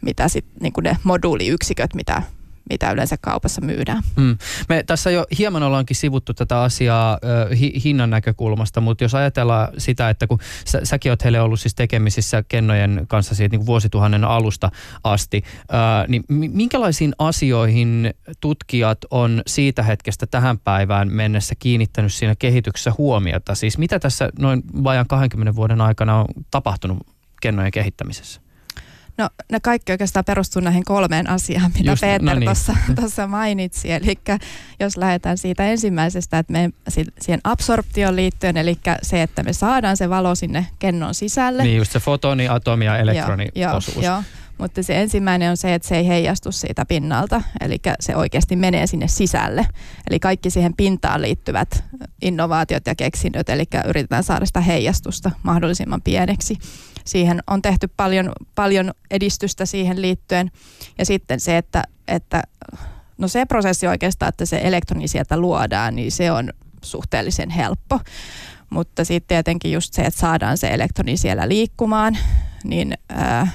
mitä sitten niin ne moduuliyksiköt, mitä, mitä yleensä kaupassa myydään. Mm. Me tässä jo hieman ollaankin sivuttu tätä asiaa ö, hi, hinnan näkökulmasta, mutta jos ajatellaan sitä, että kun sä, säkin oot heille ollut siis tekemisissä kennojen kanssa siitä niin vuosituhannen alusta asti, ö, niin minkälaisiin asioihin tutkijat on siitä hetkestä tähän päivään mennessä kiinnittänyt siinä kehityksessä huomiota? Siis mitä tässä noin vajaan 20 vuoden aikana on tapahtunut kennojen kehittämisessä? No ne kaikki oikeastaan perustuu näihin kolmeen asiaan, mitä Just, Peter no niin. tuossa mainitsi. Eli jos lähdetään siitä ensimmäisestä, että me siihen absorptioon liittyen, eli se, että me saadaan se valo sinne kennon sisälle. Niin just se fotoni, atomi ja elektroni joo, osuus. Joo, joo. Mutta se ensimmäinen on se, että se ei heijastu siitä pinnalta, eli se oikeasti menee sinne sisälle. Eli kaikki siihen pintaan liittyvät innovaatiot ja keksinnöt, eli yritetään saada sitä heijastusta mahdollisimman pieneksi. Siihen on tehty paljon, paljon edistystä siihen liittyen. Ja sitten se, että, että no se prosessi oikeastaan, että se elektroni sieltä luodaan, niin se on suhteellisen helppo. Mutta sitten tietenkin just se, että saadaan se elektroni siellä liikkumaan, niin ää,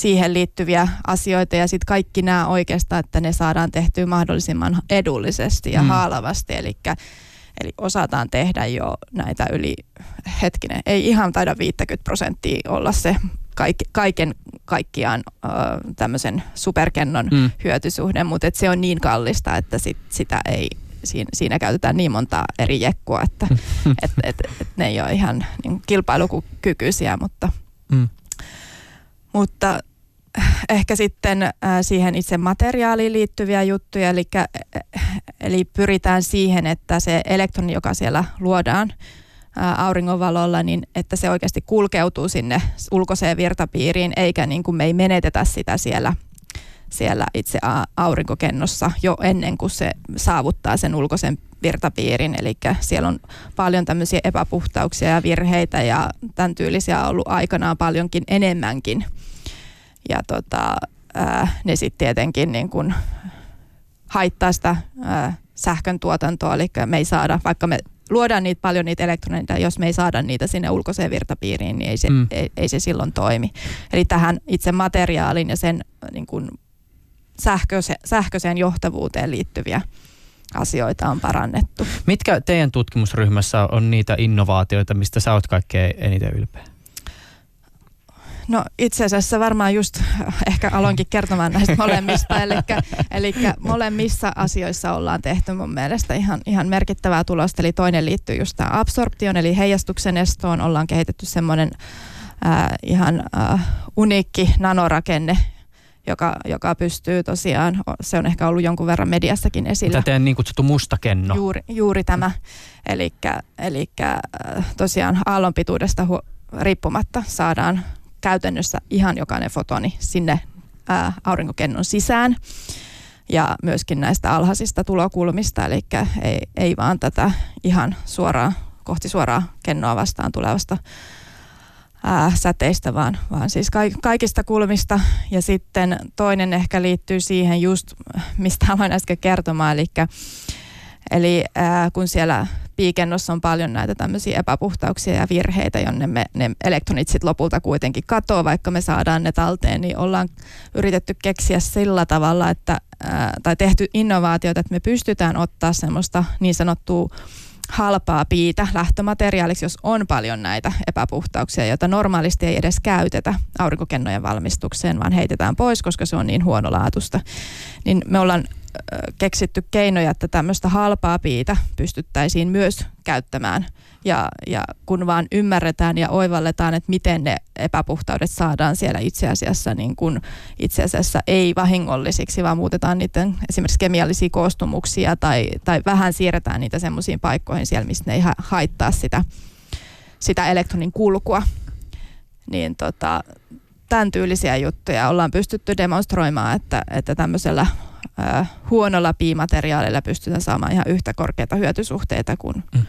siihen liittyviä asioita ja sitten kaikki nämä oikeastaan, että ne saadaan tehtyä mahdollisimman edullisesti ja mm. haalavasti. Eli Eli osataan tehdä jo näitä yli, hetkinen, ei ihan taida 50 prosenttia olla se kaik, kaiken kaikkiaan äh, tämmöisen superkennon mm. hyötysuhde, mutta et se on niin kallista, että sit, sitä ei, siinä, siinä käytetään niin monta eri jekkua, että et, et, et ne ei ole ihan niin kilpailukykyisiä, mutta, mm. Mutta ehkä sitten äh, siihen itse materiaaliin liittyviä juttuja, eli, äh, eli pyritään siihen, että se elektroni, joka siellä luodaan auringonvalolla, niin että se oikeasti kulkeutuu sinne ulkoiseen virtapiiriin, eikä niin kuin me ei menetetä sitä siellä, siellä itse aurinkokennossa jo ennen kuin se saavuttaa sen ulkoisen virtapiirin. Eli siellä on paljon tämmöisiä epäpuhtauksia ja virheitä ja tämän tyylisiä on ollut aikanaan paljonkin enemmänkin ja tota, ää, ne sitten tietenkin niin kun haittaa sitä ää, sähkön tuotantoa, eli me ei saada, vaikka me luodaan niitä paljon niitä elektroneita, jos me ei saada niitä sinne ulkoiseen virtapiiriin, niin ei se, mm. ei, ei se silloin toimi. Eli tähän itse materiaalin ja sen niin kun sähköse, sähköiseen johtavuuteen liittyviä asioita on parannettu. Mitkä teidän tutkimusryhmässä on niitä innovaatioita, mistä sä oot kaikkein eniten ylpeä? No itse asiassa varmaan just ehkä aloinkin kertomaan näistä molemmista, eli, eli molemmissa asioissa ollaan tehty mun mielestä ihan, ihan merkittävää tulosta, eli toinen liittyy just tähän absorptioon, eli heijastuksen estoon ollaan kehitetty semmoinen äh, ihan äh, uniikki nanorakenne, joka, joka pystyy tosiaan, se on ehkä ollut jonkun verran mediassakin esillä. Teidän niin kutsuttu mustakenno. Juuri, juuri tämä, eli tosiaan aallonpituudesta hu- riippumatta saadaan käytännössä ihan jokainen fotoni sinne ää, aurinkokennon sisään ja myöskin näistä alhaisista tulokulmista, eli ei, ei vaan tätä ihan suoraan, kohti suoraa kennoa vastaan tulevasta ää, säteistä, vaan, vaan siis kaikista kulmista. Ja sitten toinen ehkä liittyy siihen just, mistä aloin äsken kertomaan, eli, eli ää, kun siellä piikennossa on paljon näitä tämmöisiä epäpuhtauksia ja virheitä, jonne me, ne elektronit sitten lopulta kuitenkin katoaa, vaikka me saadaan ne talteen, niin ollaan yritetty keksiä sillä tavalla, että, ää, tai tehty innovaatioita, että me pystytään ottaa semmoista niin sanottua halpaa piitä lähtömateriaaliksi, jos on paljon näitä epäpuhtauksia, joita normaalisti ei edes käytetä aurinkokennojen valmistukseen, vaan heitetään pois, koska se on niin huonolaatusta. Niin me ollaan keksitty keinoja, että tämmöistä halpaa piitä pystyttäisiin myös käyttämään. Ja, ja kun vaan ymmärretään ja oivalletaan, että miten ne epäpuhtaudet saadaan siellä itse asiassa, niin kun itse asiassa ei vahingollisiksi, vaan muutetaan niiden esimerkiksi kemiallisia koostumuksia tai, tai vähän siirretään niitä semmoisiin paikkoihin siellä, mistä ne ei haittaa sitä, sitä elektronin kulkua. Niin tota, tämän tyylisiä juttuja ollaan pystytty demonstroimaan, että, että tämmöisellä huonolla piimateriaalilla pystytään saamaan ihan yhtä korkeita hyötysuhteita kuin, mm.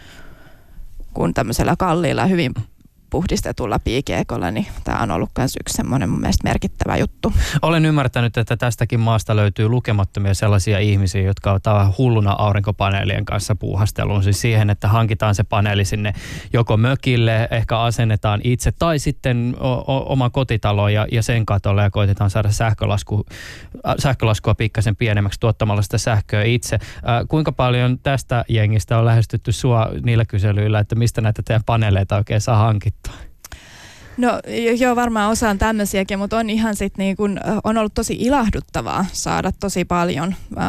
kuin tämmöisellä kalliilla, hyvin puhdistetulla piikiekolla, niin tämä on ollut myös yksi semmoinen mun mielestä merkittävä juttu. Olen ymmärtänyt, että tästäkin maasta löytyy lukemattomia sellaisia ihmisiä, jotka ovat hulluna aurinkopaneelien kanssa puuhasteluun. Siis siihen, että hankitaan se paneeli sinne joko mökille, ehkä asennetaan itse tai sitten o- oma kotitalo ja, ja sen katolle ja koitetaan saada sähkölasku, äh, sähkölaskua pikkasen pienemmäksi tuottamalla sitä sähköä itse. Äh, kuinka paljon tästä jengistä on lähestytty sua niillä kyselyillä, että mistä näitä teidän paneeleita oikein saa hankittua? No joo, varmaan osaan tämmöisiäkin, mutta on ihan sit niin kun, on ollut tosi ilahduttavaa saada tosi paljon äh,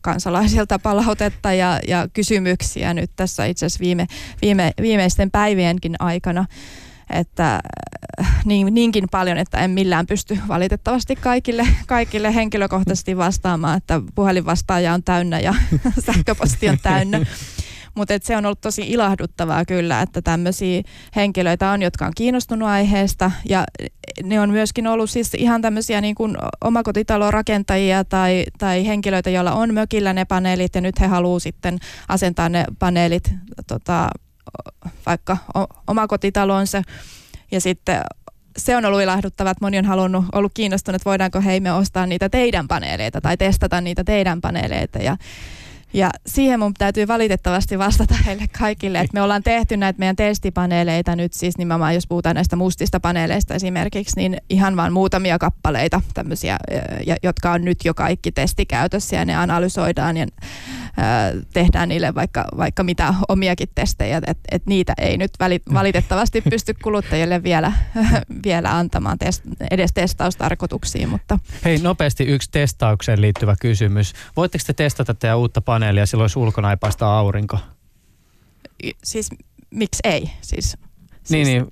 kansalaisilta palautetta ja, ja kysymyksiä nyt tässä itse asiassa viime, viime, viimeisten päivienkin aikana että niin, niinkin paljon, että en millään pysty valitettavasti kaikille, kaikille henkilökohtaisesti vastaamaan, että puhelinvastaaja on täynnä ja sähköposti on täynnä. Mutta se on ollut tosi ilahduttavaa kyllä, että tämmöisiä henkilöitä on, jotka on kiinnostunut aiheesta. Ja ne on myöskin ollut siis ihan tämmöisiä niin kuin omakotitalorakentajia tai, tai henkilöitä, joilla on mökillä ne paneelit ja nyt he haluaa sitten asentaa ne paneelit tota, vaikka omakotitalonsa ja sitten se on ollut ilahduttava, että moni on halunnut, ollut kiinnostunut, että voidaanko hei me ostaa niitä teidän paneeleita tai testata niitä teidän paneeleita. Ja ja siihen mun täytyy valitettavasti vastata heille kaikille, että me ollaan tehty näitä meidän testipaneeleita nyt siis nimenomaan, jos puhutaan näistä mustista paneeleista esimerkiksi, niin ihan vain muutamia kappaleita tämmöisiä, jotka on nyt jo kaikki testikäytössä ja ne analysoidaan ja tehdään niille vaikka, vaikka mitä omiakin testejä, että et niitä ei nyt valitettavasti pysty kuluttajille vielä, vielä antamaan test, edes testaustarkoituksiin. Mutta. Hei, nopeasti yksi testaukseen liittyvä kysymys. Voitteko te testata teidän uutta paneelia silloin, jos ulkona ei paista aurinko? Siis miksi ei? Siis siis, niin.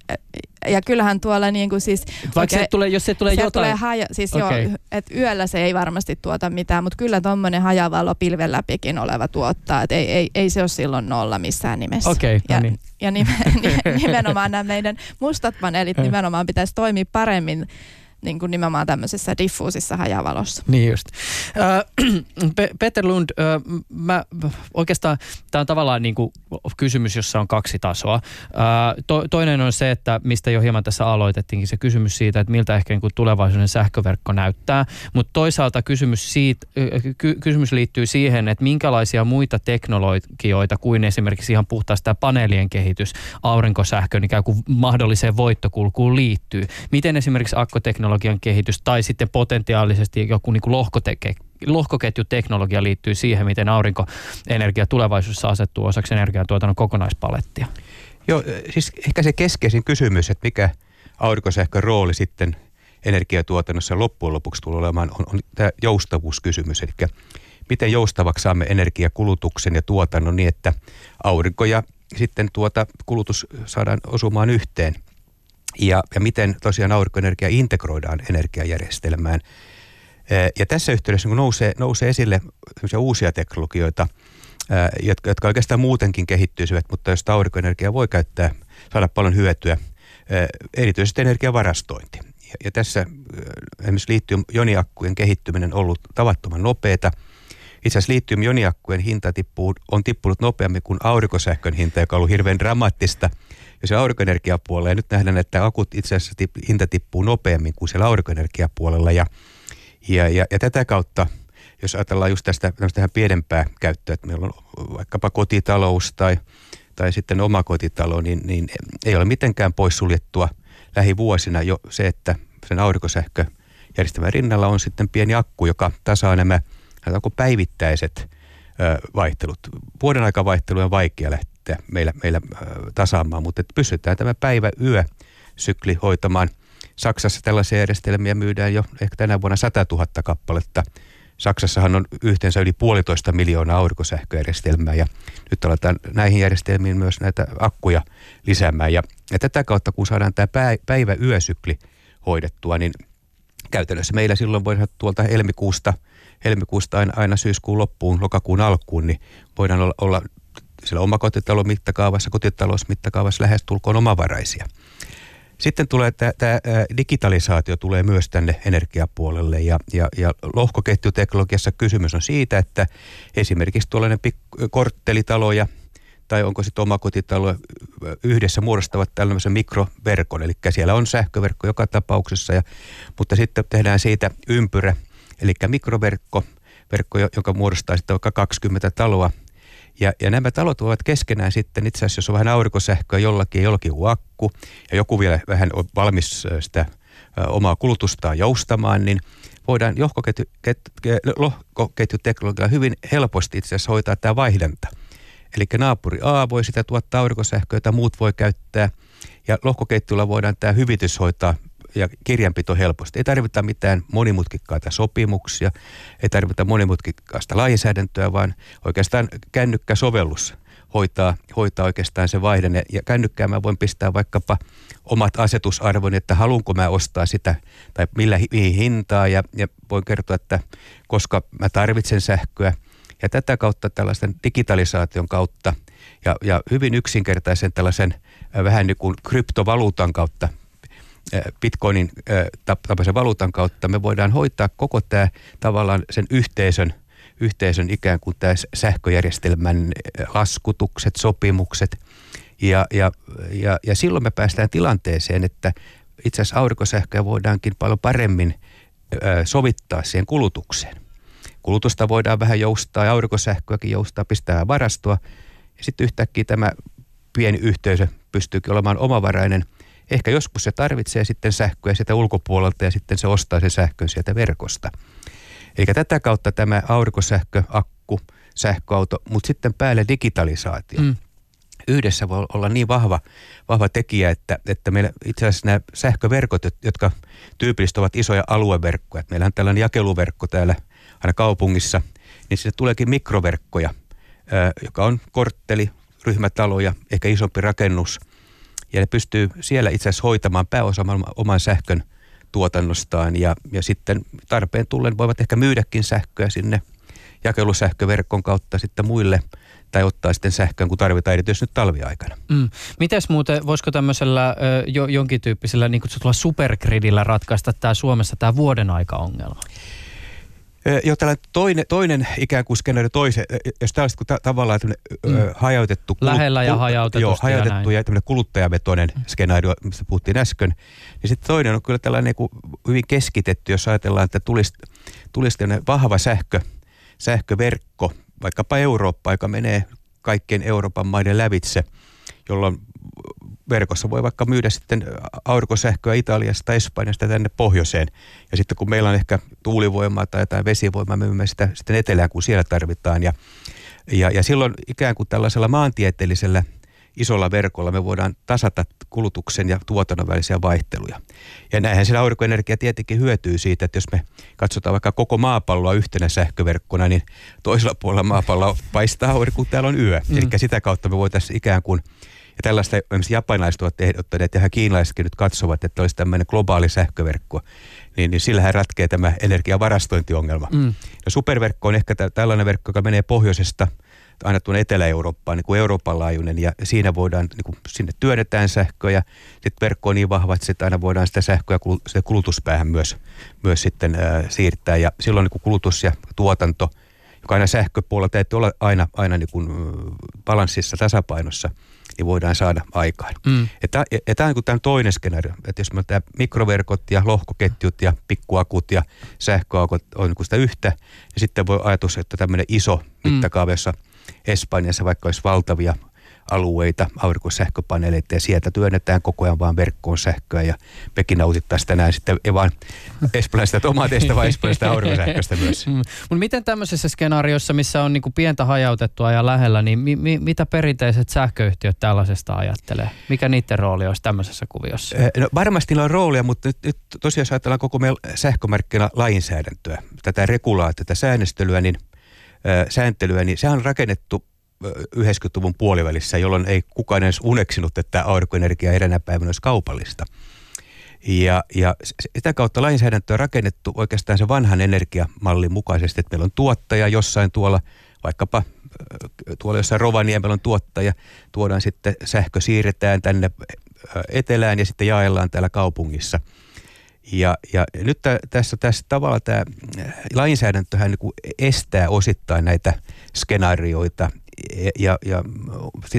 Ja kyllähän tuolla niin kuin siis... Vaikka okay, se tulee, jos se tulee jotain... Tulee haja, siis okay. joo, että yöllä se ei varmasti tuota mitään, mutta kyllä tuommoinen hajavalo pilven läpikin oleva tuottaa, että ei, ei, ei se ole silloin nolla missään nimessä. Okay, ja, no niin. ja nimenomaan nämä meidän mustat paneelit nimenomaan pitäisi toimia paremmin niin kuin nimenomaan tämmöisessä diffuusissa hajavalossa. Niin just. Äh, Peter Lund, äh, mä, oikeastaan tämä on tavallaan niin kuin kysymys, jossa on kaksi tasoa. Äh, to, toinen on se, että mistä jo hieman tässä aloitettiinkin, se kysymys siitä, että miltä ehkä niin kuin tulevaisuuden sähköverkko näyttää. Mutta toisaalta kysymys, siitä, ky, kysymys liittyy siihen, että minkälaisia muita teknologioita kuin esimerkiksi ihan puhtaasti tämä paneelien kehitys aurinkosähkön ikään kuin mahdolliseen voittokulkuun liittyy. Miten esimerkiksi akkoteknologia teknologian kehitys tai sitten potentiaalisesti joku niin kuin lohkoteke, lohkoketjuteknologia liittyy siihen, miten aurinkoenergia tulevaisuudessa asettuu osaksi energiantuotannon kokonaispalettia? Joo, siis ehkä se keskeisin kysymys, että mikä aurinkosähkön rooli sitten energiatuotannossa loppujen lopuksi tulee olemaan, on, on tämä joustavuuskysymys. Eli miten joustavaksi saamme energiakulutuksen ja tuotannon niin, että aurinko ja sitten tuota kulutus saadaan osumaan yhteen – ja, ja miten tosiaan aurinkoenergia integroidaan energiajärjestelmään. Ja tässä yhteydessä kun nousee, nousee esille uusia teknologioita, jotka, jotka oikeastaan muutenkin kehittyisivät, mutta jos aurinkoenergia voi käyttää, saada paljon hyötyä, erityisesti energiavarastointi. Ja, ja tässä esimerkiksi litium-joniakkujen kehittyminen on ollut tavattoman nopeata. Itse asiassa litium-joniakkujen hinta tippuu, on tippunut nopeammin kuin aurinkosähkön hinta, joka on ollut hirveän dramaattista – ja se aurinkoenergiapuolella, ja nyt nähdään, että akut itse asiassa tip, hinta tippuu nopeammin kuin siellä aurinkoenergiapuolella, ja, ja, ja, ja tätä kautta, jos ajatellaan just tästä tähän pienempää käyttöä, että meillä on vaikkapa kotitalous tai, tai sitten oma kotitalo, niin, niin ei ole mitenkään poissuljettua lähivuosina jo se, että sen aurinkosähköjärjestelmän rinnalla on sitten pieni akku, joka tasaa nämä päivittäiset vaihtelut. Vuoden aikavaihtelu on vaikea lähteä lähteä meillä, meillä tasaamaan, mutta että pystytään tämä päivä-yö-sykli hoitamaan. Saksassa tällaisia järjestelmiä myydään jo ehkä tänä vuonna 100 000 kappaletta. Saksassahan on yhteensä yli puolitoista miljoonaa aurinkosähköjärjestelmää ja nyt aletaan näihin järjestelmiin myös näitä akkuja lisäämään. Ja, ja tätä kautta, kun saadaan tämä päivä-yösykli hoidettua, niin käytännössä meillä silloin voidaan tuolta helmikuusta, helmikuusta aina, aina syyskuun loppuun, lokakuun alkuun, niin voidaan olla, olla siellä omakotitalon mittakaavassa, kotitalousmittakaavassa lähestulkoon omavaraisia. Sitten tulee tämä digitalisaatio tulee myös tänne energiapuolelle ja, ja, ja lohkoketjuteknologiassa kysymys on siitä, että esimerkiksi tuollainen korttelitaloja tai onko sitten omakotitalo yhdessä muodostavat tällaisen mikroverkon. Eli siellä on sähköverkko joka tapauksessa, ja, mutta sitten tehdään siitä ympyrä, eli mikroverkko, verkko, joka muodostaa sitten vaikka 20 taloa. Ja, ja nämä talot ovat keskenään sitten, itse asiassa jos on vähän aurinkosähköä jollakin jollakin on akku, ja joku vielä vähän on valmis sitä omaa kulutustaan joustamaan, niin voidaan lohkoketjuteknologialla hyvin helposti itse asiassa hoitaa tämä vaihdanta. Eli naapuri A voi sitä tuottaa aurinkosähköä, jota muut voi käyttää, ja lohkoketjulla voidaan tämä hyvitys hoitaa ja kirjanpito helposti. Ei tarvita mitään monimutkikkaita sopimuksia, ei tarvita monimutkikkaista lainsäädäntöä, vaan oikeastaan kännykkäsovellus hoitaa, hoitaa oikeastaan se vaihdanne. Ja kännykkään mä voin pistää vaikkapa omat asetusarvoni, että haluanko mä ostaa sitä tai millä mihin hintaa ja, ja voin kertoa, että koska mä tarvitsen sähköä. Ja tätä kautta tällaisen digitalisaation kautta ja, ja hyvin yksinkertaisen tällaisen vähän niin kuin kryptovaluutan kautta bitcoinin tapaisen valuutan kautta me voidaan hoitaa koko tämä tavallaan sen yhteisön, yhteisön ikään kuin tämä sähköjärjestelmän laskutukset, sopimukset. Ja, ja, ja, ja silloin me päästään tilanteeseen, että itse asiassa aurinkosähköä voidaankin paljon paremmin sovittaa siihen kulutukseen. Kulutusta voidaan vähän joustaa aurinkosähköäkin joustaa, pistää varastoa. Ja sitten yhtäkkiä tämä pieni yhteisö pystyykin olemaan omavarainen – Ehkä joskus se tarvitsee sitten sähköä sieltä ulkopuolelta ja sitten se ostaa sen sähkön sieltä verkosta. Eikä tätä kautta tämä aurinkosähkö, akku, sähköauto, mutta sitten päälle digitalisaatio. Mm. Yhdessä voi olla niin vahva, vahva tekijä, että, että meillä itse asiassa nämä sähköverkot, jotka tyypillisesti ovat isoja alueverkkoja, että meillä on tällainen jakeluverkko täällä aina kaupungissa, niin sinne tuleekin mikroverkkoja, joka on kortteli, ryhmätaloja, ehkä isompi rakennus – ja ne pystyy siellä itse asiassa hoitamaan pääosa oman sähkön tuotannostaan ja, ja sitten tarpeen tullen voivat ehkä myydäkin sähköä sinne jakelusähköverkon kautta sitten muille tai ottaa sitten sähköön, kun tarvitaan erityisesti nyt talviaikana. Mm. Mites muuten, voisiko tämmöisellä jo, jonkin tyyppisellä niin kutsutulla supergridillä ratkaista tämä Suomessa tämä vuoden aika-ongelma? Jo tällainen toinen, toinen ikään kuin skenaario toisen, jos kuin ta- tavallaan mm. hajautettu. Lähellä ja hajautettu. Joo, hajautettu ja, ja tämmöinen kuluttajavetoinen mm. skenaario, mistä puhuttiin äsken. Niin sitten toinen on kyllä tällainen niin kuin hyvin keskitetty, jos ajatellaan, että tulisi, tulisi vahva sähkö, sähköverkko, vaikkapa Eurooppa, joka menee kaikkien Euroopan maiden lävitse, jolloin verkossa voi vaikka myydä sitten aurinkosähköä Italiasta, Espanjasta tänne pohjoiseen. Ja sitten kun meillä on ehkä tuulivoimaa tai jotain vesivoimaa, me myymme sitä sitten etelään, kun siellä tarvitaan. Ja, ja, ja silloin ikään kuin tällaisella maantieteellisellä isolla verkolla me voidaan tasata kulutuksen ja tuotannon välisiä vaihteluja. Ja näinhän siellä aurinkoenergia tietenkin hyötyy siitä, että jos me katsotaan vaikka koko maapalloa yhtenä sähköverkkona, niin toisella puolella maapalloa paistaa aurinko, kun täällä on yö. Mm. Eli sitä kautta me voitaisiin ikään kuin ja tällaista japanilaiset ovat ehdottaneet ja kiinalaisetkin nyt katsovat, että olisi tämmöinen globaali sähköverkko, niin, niin sillähän ratkee tämä energiavarastointiongelma. Mm. Ja superverkko on ehkä tällainen verkko, joka menee pohjoisesta aina tuonne Etelä-Eurooppaan, niin kuin Euroopan laajuinen, ja siinä voidaan, niin kuin sinne työnnetään sähköä, ja sitten verkko on niin vahva, että aina voidaan sitä sähköä sitä kulutuspäähän myös, myös sitten äh, siirtää, ja silloin niin kuin kulutus ja tuotanto, joka aina sähköpuolella täytyy olla aina, aina niin kuin balanssissa, tasapainossa – niin voidaan saada aikaan. Mm. Tämä on niin toinen skenaario, että jos me tämä mikroverkot ja lohkoketjut ja pikkuakut ja sähköakut on niin sitä yhtä, niin sitten voi ajatus, että tämmöinen iso mm. mittakaava, jossa Espanjassa vaikka olisi valtavia alueita, aurinkosähköpaneeleita ja sieltä työnnetään koko ajan vaan verkkoon sähköä ja mekin nautittaisiin tänään sitten ei vaan espanjalaisesta tomateista, vaan espanjalaisesta aurinkosähköstä myös. Mm. Mutta miten tämmöisessä skenaariossa, missä on niinku pientä hajautettua ja lähellä, niin mi- mi- mitä perinteiset sähköyhtiöt tällaisesta ajattelee? Mikä niiden rooli olisi tämmöisessä kuviossa? Eh, no, varmasti niillä on roolia, mutta nyt, nyt tosiaan jos ajatellaan koko meidän sähkömarkkinalainsäädäntöä, tätä regulaatiota, tätä säännöstelyä, niin sääntelyä, niin se on rakennettu 90-luvun puolivälissä, jolloin ei kukaan edes uneksinut, että aurinkoenergia eräänä päivänä olisi kaupallista. Ja, ja sitä kautta lainsäädäntö on rakennettu oikeastaan se vanhan energiamallin mukaisesti, että meillä on tuottaja jossain tuolla, vaikkapa tuolla jossain Rovaniemellä on tuottaja, tuodaan sitten sähkö siirretään tänne etelään ja sitten jaellaan täällä kaupungissa. Ja, ja nyt tä, tässä, tässä tavalla tämä lainsäädäntöhän niin estää osittain näitä skenaarioita Ja, ja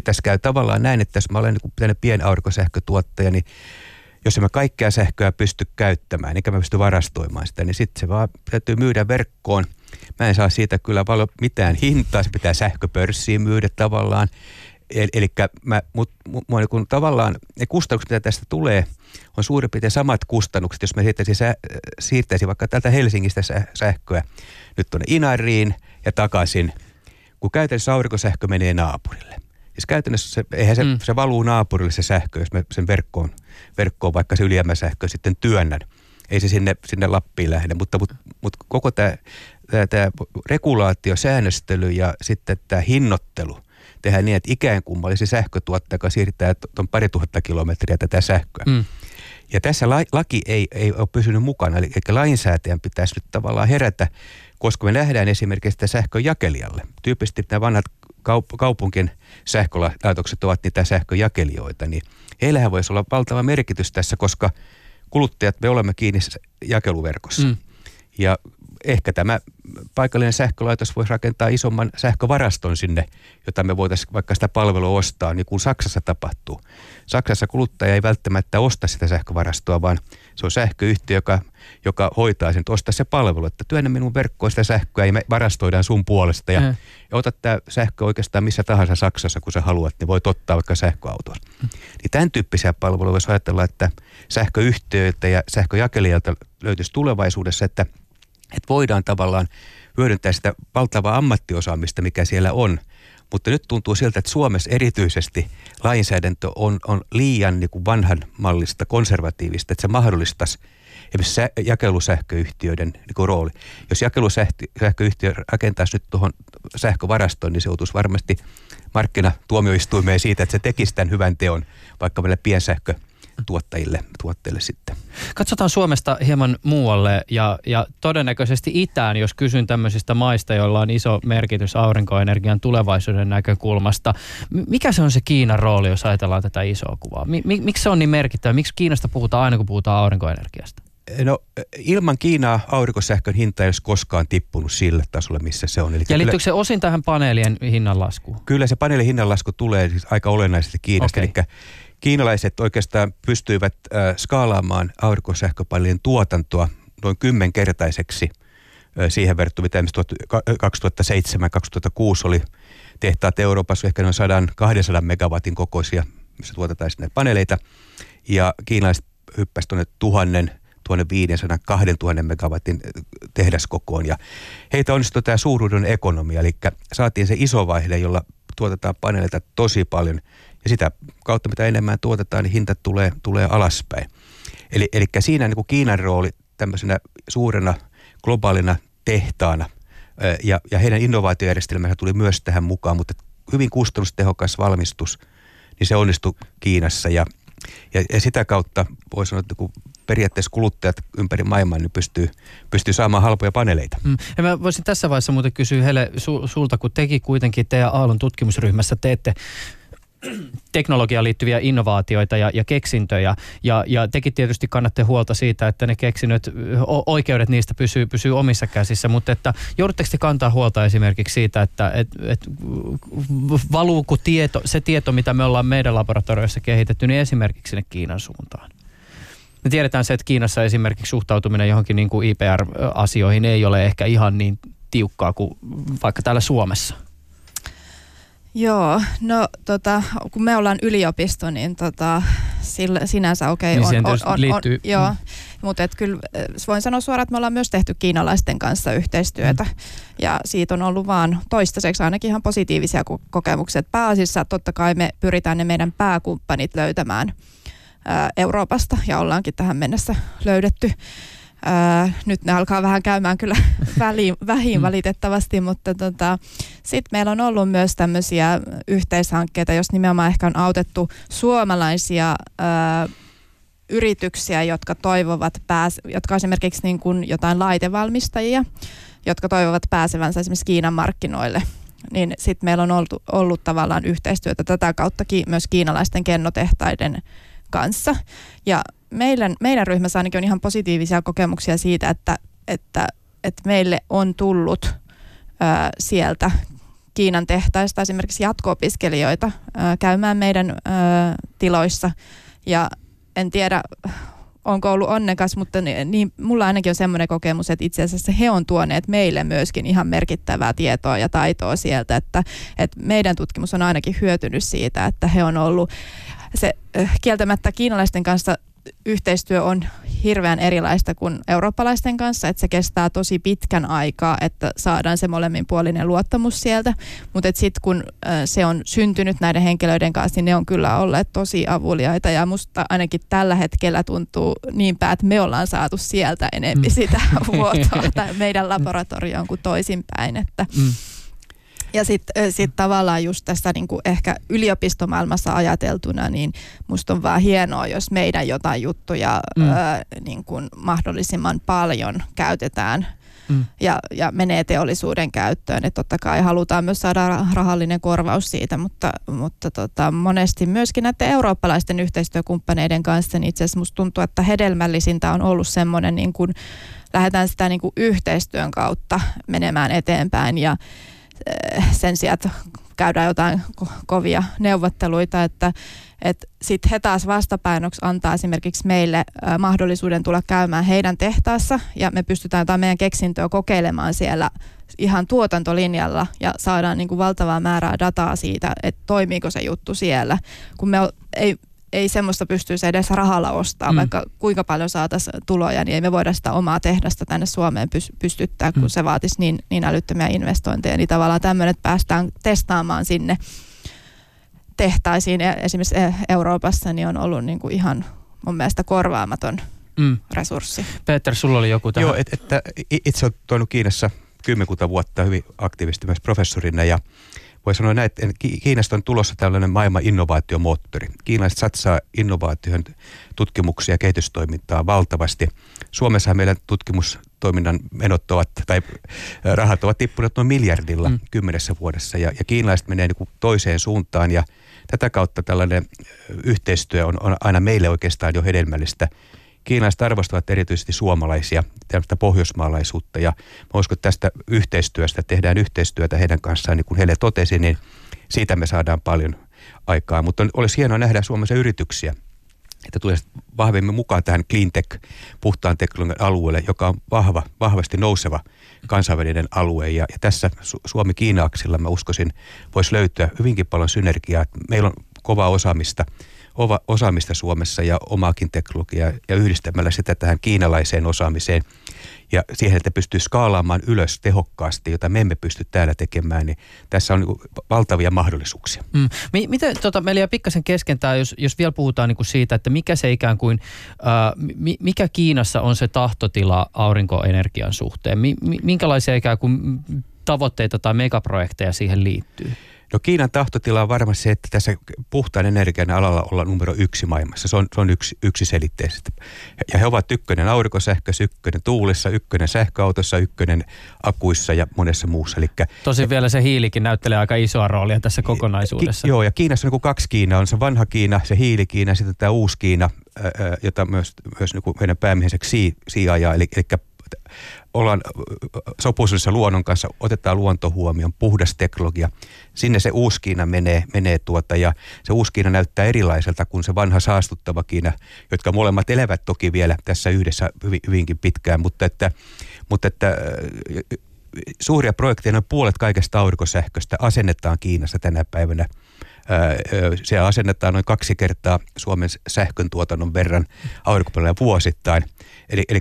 tässä käy tavallaan näin, että jos mä olen niin pien aurinkosähkötuottaja, niin jos mä kaikkea sähköä pysty käyttämään, eikä mä pysty varastoimaan sitä, niin sitten se vaan täytyy myydä verkkoon. Mä en saa siitä kyllä paljon mitään hintaa, se pitää sähköpörssiin myydä tavallaan. Eli, eli mä, mut, mut, niin tavallaan ne kustannukset, mitä tästä tulee, on suurin piirtein samat kustannukset, jos mä siirtäisin, sä, siirtäisin vaikka täältä Helsingistä sähköä nyt tuonne Inariin ja takaisin, kun käytännössä aurinkosähkö menee naapurille. Siis käytännössä se, eihän se, mm. se valuu naapurille se sähkö, jos mä sen verkkoon, verkkoon vaikka se ylijäämäsähkö sitten työnnän. Ei se sinne, sinne Lappiin lähde, mutta, mutta, mutta koko tämä, tämä, tämä regulaatio, säännöstely ja sitten tämä hinnoittelu tehdään niin, että ikään kuin olisi sähkötuottaja, joka siirtää tuon pari tuhatta kilometriä tätä sähköä. Mm. Ja tässä la, laki ei, ei ole pysynyt mukana, eli lainsäätäjän pitäisi nyt tavallaan herätä, koska me nähdään esimerkiksi sitä sähköjakelijalle. Tyypillisesti nämä vanhat kaup- kaupunkien sähkölaitokset ovat niitä sähköjakelijoita, niin heillähän voisi olla valtava merkitys tässä, koska kuluttajat, me olemme kiinni jakeluverkossa. Mm. Ja ehkä tämä paikallinen sähkölaitos voisi rakentaa isomman sähkövaraston sinne, jota me voitaisiin vaikka sitä palvelua ostaa, niin kuin Saksassa tapahtuu. Saksassa kuluttaja ei välttämättä osta sitä sähkövarastoa, vaan se on sähköyhtiö, joka, joka hoitaa sen, ostaa se palvelu, että työnnä minun verkkoon sitä sähköä ja me varastoidaan sun puolesta. Ja, mm. ja otat tämä sähkö oikeastaan missä tahansa Saksassa, kun sä haluat, niin voit ottaa vaikka sähköautoon. Mm. Niin tämän tyyppisiä palveluja voisi ajatella, että sähköyhtiöiltä ja sähköjakelijalta löytyisi tulevaisuudessa, että – että voidaan tavallaan hyödyntää sitä valtavaa ammattiosaamista, mikä siellä on. Mutta nyt tuntuu siltä, että Suomessa erityisesti lainsäädäntö on, on liian niin kuin vanhan mallista, konservatiivista, että se mahdollistaisi esimerkiksi jakelusähköyhtiöiden niin kuin rooli. Jos jakelusähköyhtiö rakentaisi nyt tuohon sähkövarastoon, niin se joutuisi varmasti markkinatuomioistuimeen siitä, että se tekisi tämän hyvän teon vaikka meille piensähkö tuottajille, tuotteille sitten. Katsotaan Suomesta hieman muualle ja, ja todennäköisesti itään, jos kysyn tämmöisistä maista, joilla on iso merkitys aurinkoenergian tulevaisuuden näkökulmasta. Mikä se on se Kiinan rooli, jos ajatellaan tätä isoa kuvaa? Miksi se on niin merkittävä? Miksi Kiinasta puhutaan aina, kun puhutaan aurinkoenergiasta? No ilman Kiinaa aurinkosähkön hinta ei olisi koskaan tippunut sille tasolle, missä se on. Eli ja liittyykö se osin tähän paneelien hinnanlaskuun? Kyllä se paneelin hinnanlasku tulee siis aika olennaisesti Kiinasta. Okay. Eli kiinalaiset oikeastaan pystyivät skaalaamaan aurinkosähköpaneelien tuotantoa noin kymmenkertaiseksi siihen verrattuna, mitä 2007-2006 oli tehtaat Euroopassa ehkä noin 100-200 megawatin kokoisia, missä tuotetaan näitä paneeleita. Ja kiinalaiset hyppäsivät tuonne tuhannen 1500, 2000 megawatin tehdaskokoon. Ja heitä onnistui tämä suuruuden ekonomia, eli saatiin se iso vaihde, jolla tuotetaan paneeleita tosi paljon – ja sitä kautta, mitä enemmän tuotetaan, niin hinta tulee, tulee alaspäin. Eli, eli siinä niin kuin Kiinan rooli tämmöisenä suurena globaalina tehtaana ja, ja heidän innovaatiojärjestelmänsä tuli myös tähän mukaan, mutta hyvin kustannustehokas valmistus, niin se onnistui Kiinassa ja, ja, ja sitä kautta voi sanoa, että kun periaatteessa kuluttajat ympäri maailmaa niin pystyy, pystyy saamaan halpoja paneeleita. Mm. Mä voisin tässä vaiheessa muuten kysyä Hele su, sulta, kun teki kuitenkin teidän Aallon tutkimusryhmässä teette teknologiaan liittyviä innovaatioita ja, ja keksintöjä. Ja, ja tekin tietysti kannatte huolta siitä, että ne keksinnöt, oikeudet niistä pysyy, pysyy omissa käsissä, mutta että joudutteko te kantaa huolta esimerkiksi siitä, että et, et, valuuko tieto, se tieto, mitä me ollaan meidän laboratorioissa kehitetty, niin esimerkiksi sinne Kiinan suuntaan? Me tiedetään se, että Kiinassa esimerkiksi suhtautuminen johonkin niin kuin IPR-asioihin ei ole ehkä ihan niin tiukkaa kuin vaikka täällä Suomessa. Joo, no tota, kun me ollaan yliopisto, niin tota, sillä, sinänsä okei okay, niin on, on, on, liittyy. on, joo, mm. mutta et kyllä voin sanoa suoraan, että me ollaan myös tehty kiinalaisten kanssa yhteistyötä mm. ja siitä on ollut vaan toistaiseksi ainakin ihan positiivisia kokemuksia. Pääasiassa totta kai me pyritään ne meidän pääkumppanit löytämään ää, Euroopasta ja ollaankin tähän mennessä löydetty. Öö, nyt ne alkaa vähän käymään kyllä väliin, vähin mm. valitettavasti, mutta tota, sitten meillä on ollut myös tämmöisiä yhteishankkeita, jos nimenomaan ehkä on autettu suomalaisia öö, yrityksiä, jotka toivovat, pääs, jotka esimerkiksi niin kuin jotain laitevalmistajia, jotka toivovat pääsevänsä esimerkiksi Kiinan markkinoille niin sitten meillä on ollut, ollut tavallaan yhteistyötä tätä kauttakin myös kiinalaisten kennotehtaiden kanssa. Ja meidän, meidän ryhmässä ainakin on ihan positiivisia kokemuksia siitä, että, että, että meille on tullut ää, sieltä Kiinan tehtaista esimerkiksi jatko-opiskelijoita käymään meidän tiloissa. Ja en tiedä, onko ollut onnekas, mutta niin, niin, mulla ainakin on semmoinen kokemus, että itse asiassa he on tuoneet meille myöskin ihan merkittävää tietoa ja taitoa sieltä, että, että meidän tutkimus on ainakin hyötynyt siitä, että he on ollut se kieltämättä kiinalaisten kanssa yhteistyö on hirveän erilaista kuin eurooppalaisten kanssa, että se kestää tosi pitkän aikaa, että saadaan se molemminpuolinen luottamus sieltä, mutta sitten kun se on syntynyt näiden henkilöiden kanssa, niin ne on kyllä olleet tosi avuliaita ja musta ainakin tällä hetkellä tuntuu niinpä, että me ollaan saatu sieltä enemmän mm. sitä vuotoa meidän laboratorioon kuin toisinpäin, että mm. Ja sitten sit tavallaan just tässä niin kuin ehkä yliopistomaailmassa ajateltuna, niin musta on vaan hienoa, jos meidän jotain juttuja mm. ö, niin kuin mahdollisimman paljon käytetään mm. ja, ja menee teollisuuden käyttöön. Että totta kai halutaan myös saada rahallinen korvaus siitä, mutta, mutta tota, monesti myöskin näiden eurooppalaisten yhteistyökumppaneiden kanssa, niin itse asiassa musta tuntuu, että hedelmällisintä on ollut semmoinen, niin kuin, lähdetään sitä niin kuin yhteistyön kautta menemään eteenpäin ja sen sijaan, että käydään jotain ko- kovia neuvotteluita, että et sitten he taas vastapainoksi antaa esimerkiksi meille mahdollisuuden tulla käymään heidän tehtaassa ja me pystytään jotain meidän keksintöä kokeilemaan siellä ihan tuotantolinjalla ja saadaan niin kuin valtavaa määrää dataa siitä, että toimiiko se juttu siellä. Kun me ei, ei semmoista pystyisi edes rahalla ostaa, mm. vaikka kuinka paljon saataisiin tuloja, niin ei me voida sitä omaa tehdasta tänne Suomeen pystyttää, kun mm. se vaatisi niin, niin älyttömiä investointeja. Niin tavallaan tämmöinen, että päästään testaamaan sinne tehtaisiin esimerkiksi e, Euroopassa, niin on ollut niin kuin ihan mun mielestä korvaamaton mm. resurssi. Peter, sulla oli joku tähän. Joo, et, että itse olen toiminut Kiinassa kymmenkunta vuotta hyvin aktiivisesti myös professorina ja voi sanoa näin, että Kiinasta on tulossa tällainen maailman innovaatiomoottori. Kiinalaiset satsaa innovaatioon tutkimuksia ja kehitystoimintaa valtavasti. Suomessa meidän tutkimustoiminnan menot ovat, tai rahat ovat tippuneet noin miljardilla mm. kymmenessä vuodessa, ja, ja kiinalaiset menee niin kuin toiseen suuntaan, ja tätä kautta tällainen yhteistyö on, on aina meille oikeastaan jo hedelmällistä kiinalaiset arvostavat erityisesti suomalaisia, tällaista pohjoismaalaisuutta ja mä uskon, että tästä yhteistyöstä, tehdään yhteistyötä heidän kanssaan, niin kuin heille totesi, niin siitä me saadaan paljon aikaa. Mutta olisi hienoa nähdä Suomessa yrityksiä, että tulee vahvemmin mukaan tähän cleantech, puhtaan teknologian alueelle, joka on vahva, vahvasti nouseva kansainvälinen alue. Ja, ja tässä Suomi-Kiina-aksilla mä uskoisin, voisi löytyä hyvinkin paljon synergiaa. Meillä on kovaa osaamista osaamista Suomessa ja omaakin teknologiaa ja yhdistämällä sitä tähän kiinalaiseen osaamiseen ja siihen, että pystyy skaalaamaan ylös tehokkaasti, jota me emme pysty täällä tekemään, niin tässä on niin valtavia mahdollisuuksia. Mm. Miten, tota, meillä jää pikkasen keskentää, jos, jos vielä puhutaan niin kuin siitä, että mikä se ikään kuin, äh, mikä Kiinassa on se tahtotila aurinkoenergian suhteen? Mi, minkälaisia ikään kuin tavoitteita tai megaprojekteja siihen liittyy? No Kiinan tahtotila on varmasti se, että tässä puhtaan energian alalla olla numero yksi maailmassa. Se on, se on yksi, yksi selitteisesti. Ja he ovat ykkönen aurinkosähkössä, ykkönen tuulessa, ykkönen sähköautossa, ykkönen akuissa ja monessa muussa. Elikkä, Tosin vielä se hiilikin näyttelee aika isoa roolia tässä kokonaisuudessa. Ki, joo, ja Kiinassa on niin kaksi Kiinaa. On se vanha Kiina, se hiilikiina ja sitten tämä uusi Kiina, ää, jota myös, myös niin meidän päämieheksi Xi ajaa. Eli, eli ollaan sopuisuudessa luonnon kanssa, otetaan luonto huomioon, puhdas teknologia. Sinne se uusi Kiina menee, menee tuota, ja se uusi Kiina näyttää erilaiselta kuin se vanha saastuttava Kiina, jotka molemmat elävät toki vielä tässä yhdessä hyvin, hyvinkin pitkään, mutta että, mutta että suuria projekteja, noin puolet kaikesta aurinkosähköstä asennetaan Kiinassa tänä päivänä se asennetaan noin kaksi kertaa Suomen sähkön tuotannon verran aurinkopaneeleja vuosittain. Eli, eli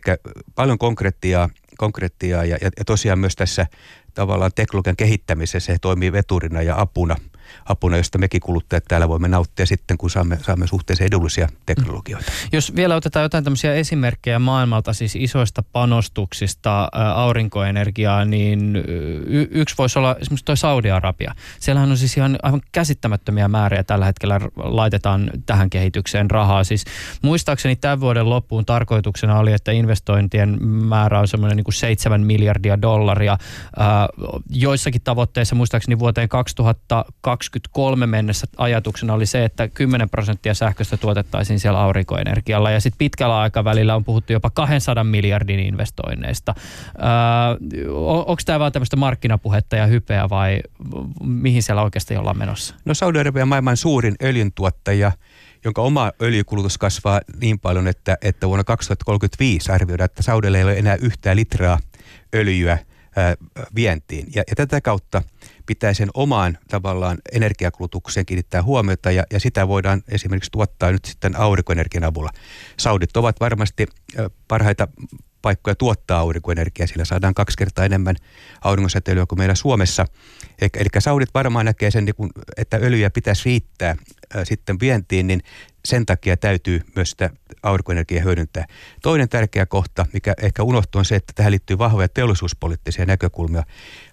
paljon konkreettia konkreettia ja, ja, ja tosiaan myös tässä tavallaan teknologian kehittämisessä se toimii veturina ja apuna – apuna, josta mekin kuluttajat täällä voimme nauttia sitten, kun saamme, saamme suhteellisen edullisia teknologioita. Jos vielä otetaan jotain tämmöisiä esimerkkejä maailmalta, siis isoista panostuksista aurinkoenergiaa, niin y- yksi voisi olla esimerkiksi tuo Saudi-Arabia. Siellähän on siis ihan aivan käsittämättömiä määriä tällä hetkellä laitetaan tähän kehitykseen rahaa. Siis muistaakseni tämän vuoden loppuun tarkoituksena oli, että investointien määrä on semmoinen niin kuin 7 miljardia dollaria. Joissakin tavoitteissa muistaakseni vuoteen 2020 2023 mennessä ajatuksena oli se, että 10 prosenttia sähköstä tuotettaisiin siellä aurinkoenergialla ja sitten pitkällä aikavälillä on puhuttu jopa 200 miljardin investoinneista. Öö, Onko tämä vaan tämmöistä markkinapuhetta ja hypeä vai mihin siellä oikeasti ollaan menossa? No Saudi-Arabia on maailman suurin öljyntuottaja – jonka oma öljykulutus kasvaa niin paljon, että, että vuonna 2035 arvioidaan, että Saudella ei ole enää yhtään litraa öljyä ää, vientiin. Ja, ja tätä kautta pitää sen omaan tavallaan energiakulutukseen kiinnittää huomiota ja, ja sitä voidaan esimerkiksi tuottaa nyt sitten aurinkoenergian avulla. Saudit ovat varmasti parhaita paikkoja tuottaa aurinkoenergiaa, sillä saadaan kaksi kertaa enemmän aurinkosäteilyä kuin meillä Suomessa. Eli, eli Saudit varmaan näkee sen, niin että öljyä pitäisi riittää sitten vientiin, niin sen takia täytyy myös sitä aurinkoenergiaa hyödyntää. Toinen tärkeä kohta, mikä ehkä unohtuu, on se, että tähän liittyy vahvoja teollisuuspoliittisia näkökulmia.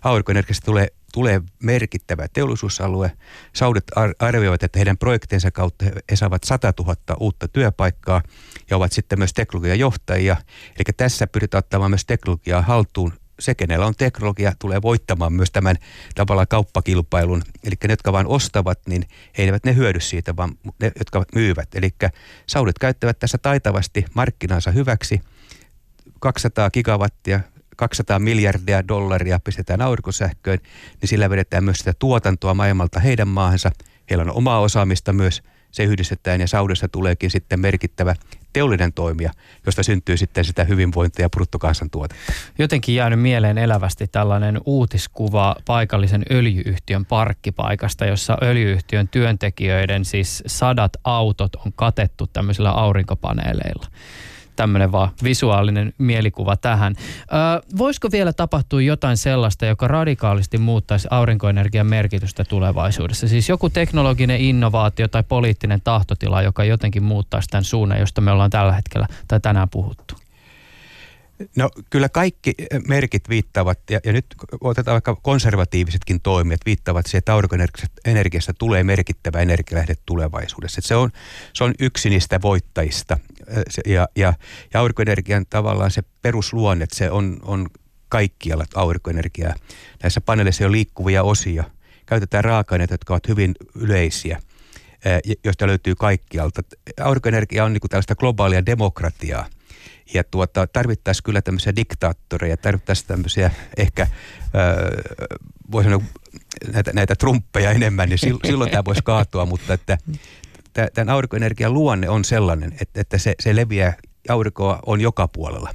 Aurinkoenergiasta tulee tulee merkittävä teollisuusalue. Saudit arvioivat, että heidän projektinsa kautta he saavat 100 000 uutta työpaikkaa ja ovat sitten myös teknologiajohtajia. Eli tässä pyritään ottamaan myös teknologiaa haltuun se, kenellä on teknologia, tulee voittamaan myös tämän tavallaan kauppakilpailun. Eli ne, jotka vain ostavat, niin eivät ne hyödy siitä, vaan ne, jotka myyvät. Eli saudit käyttävät tässä taitavasti markkinansa hyväksi. 200 gigawattia 200 miljardia dollaria pistetään aurinkosähköön, niin sillä vedetään myös sitä tuotantoa maailmalta heidän maahansa. Heillä on omaa osaamista myös, se yhdistetään ja Saudessa tuleekin sitten merkittävä teollinen toimija, josta syntyy sitten sitä hyvinvointia ja bruttokansantuotetta. Jotenkin jäänyt mieleen elävästi tällainen uutiskuva paikallisen öljyyhtiön parkkipaikasta, jossa öljyyhtiön työntekijöiden siis sadat autot on katettu tämmöisillä aurinkopaneeleilla tämmöinen vaan visuaalinen mielikuva tähän. Ö, voisiko vielä tapahtua jotain sellaista, joka radikaalisti muuttaisi aurinkoenergian merkitystä tulevaisuudessa? Siis joku teknologinen innovaatio tai poliittinen tahtotila, joka jotenkin muuttaisi tämän suunnan, josta me ollaan tällä hetkellä tai tänään puhuttu. No kyllä kaikki merkit viittaavat, ja, ja nyt otetaan vaikka konservatiivisetkin toimijat, viittaavat siihen, että aurinkoenergiasta tulee merkittävä energialähde tulevaisuudessa. se, on, se on yksi niistä voittajista. Ja, ja, ja aurinkoenergian tavallaan se perusluonne, että se on, on kaikkialla aurinkoenergiaa. Näissä paneeleissa on liikkuvia osia. Käytetään raaka-aineita, jotka ovat hyvin yleisiä joista löytyy kaikkialta. Aurinkoenergia on niin kuin tällaista globaalia demokratiaa – ja tuota, tarvittaisiin kyllä tämmöisiä diktaattoreja, tarvittaisiin tämmöisiä ehkä, öö, voi sanoa, näitä, näitä trumppeja enemmän, niin silloin tämä voisi kaatua, mutta että tämän aurinkoenergian luonne on sellainen, että, että se, se leviää, aurinkoa on joka puolella.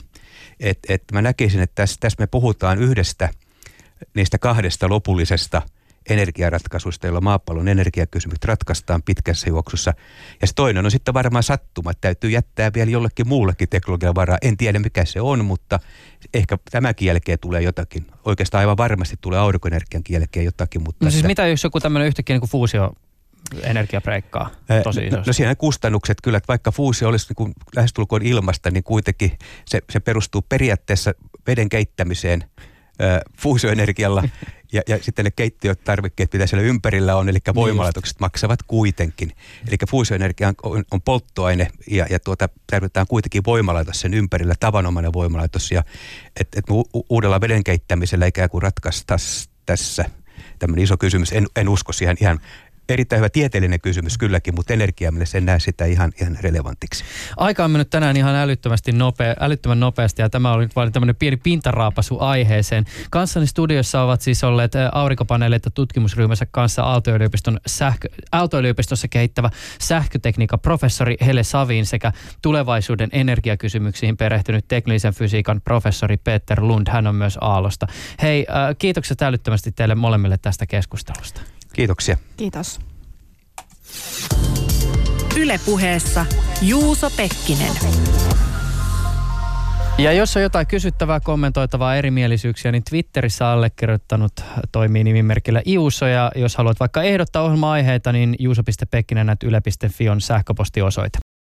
Et, et mä näkisin, että tässä, tässä me puhutaan yhdestä niistä kahdesta lopullisesta – energiaratkaisuista, joilla maapallon energiakysymykset ratkaistaan pitkässä juoksussa. Ja se toinen on sitten varmaan sattuma, että täytyy jättää vielä jollekin muullekin teknologian varaa. En tiedä mikä se on, mutta ehkä tämänkin jälkeen tulee jotakin. Oikeastaan aivan varmasti tulee aurinkoenergian jälkeen jotakin. Mutta no siis että... mitä jos joku tämmöinen yhtäkkiä niin kuin fuusio energiabreikkaa tosi isosti. No, no siinä kustannukset kyllä, että vaikka fuusio olisi niin kuin lähestulkoon ilmasta, niin kuitenkin se, se perustuu periaatteessa veden keittämiseen – fuusioenergialla ja, ja sitten ne keittiötarvikkeet, mitä siellä ympärillä on, eli niin voimalaitokset maksavat kuitenkin. Eli fuusioenergia on, on polttoaine ja, ja tuota, tarvitaan kuitenkin voimalaitos sen ympärillä, tavanomainen voimalaitos. Ja et, et u- uudella veden keittämisellä ikään kuin ratkaistaisiin tässä tämmöinen iso kysymys. En, en usko siihen ihan erittäin hyvä tieteellinen kysymys kylläkin, mutta energiamielessä en näe sitä ihan, ihan relevantiksi. Aika on mennyt tänään ihan älyttömästi nopea, älyttömän nopeasti ja tämä oli vain tämmöinen pieni pintaraapasu aiheeseen. Kanssani studiossa ovat siis olleet aurinkopaneeleita tutkimusryhmänsä kanssa Aalto-yliopiston sähkö, Aalto-yliopistossa kehittävä sähkötekniikan professori Hele Savin sekä tulevaisuuden energiakysymyksiin perehtynyt teknisen fysiikan professori Peter Lund. Hän on myös Aallosta. Hei, kiitokset älyttömästi teille molemmille tästä keskustelusta. Kiitoksia. Kiitos. Ylepuheessa Juuso Pekkinen. Ja jos on jotain kysyttävää, kommentoitavaa, erimielisyyksiä, niin Twitterissä allekirjoittanut toimii nimimerkillä Iuso. Ja jos haluat vaikka ehdottaa ohjelma-aiheita, niin juuso.pekkinen.yle.fi on sähköpostiosoite.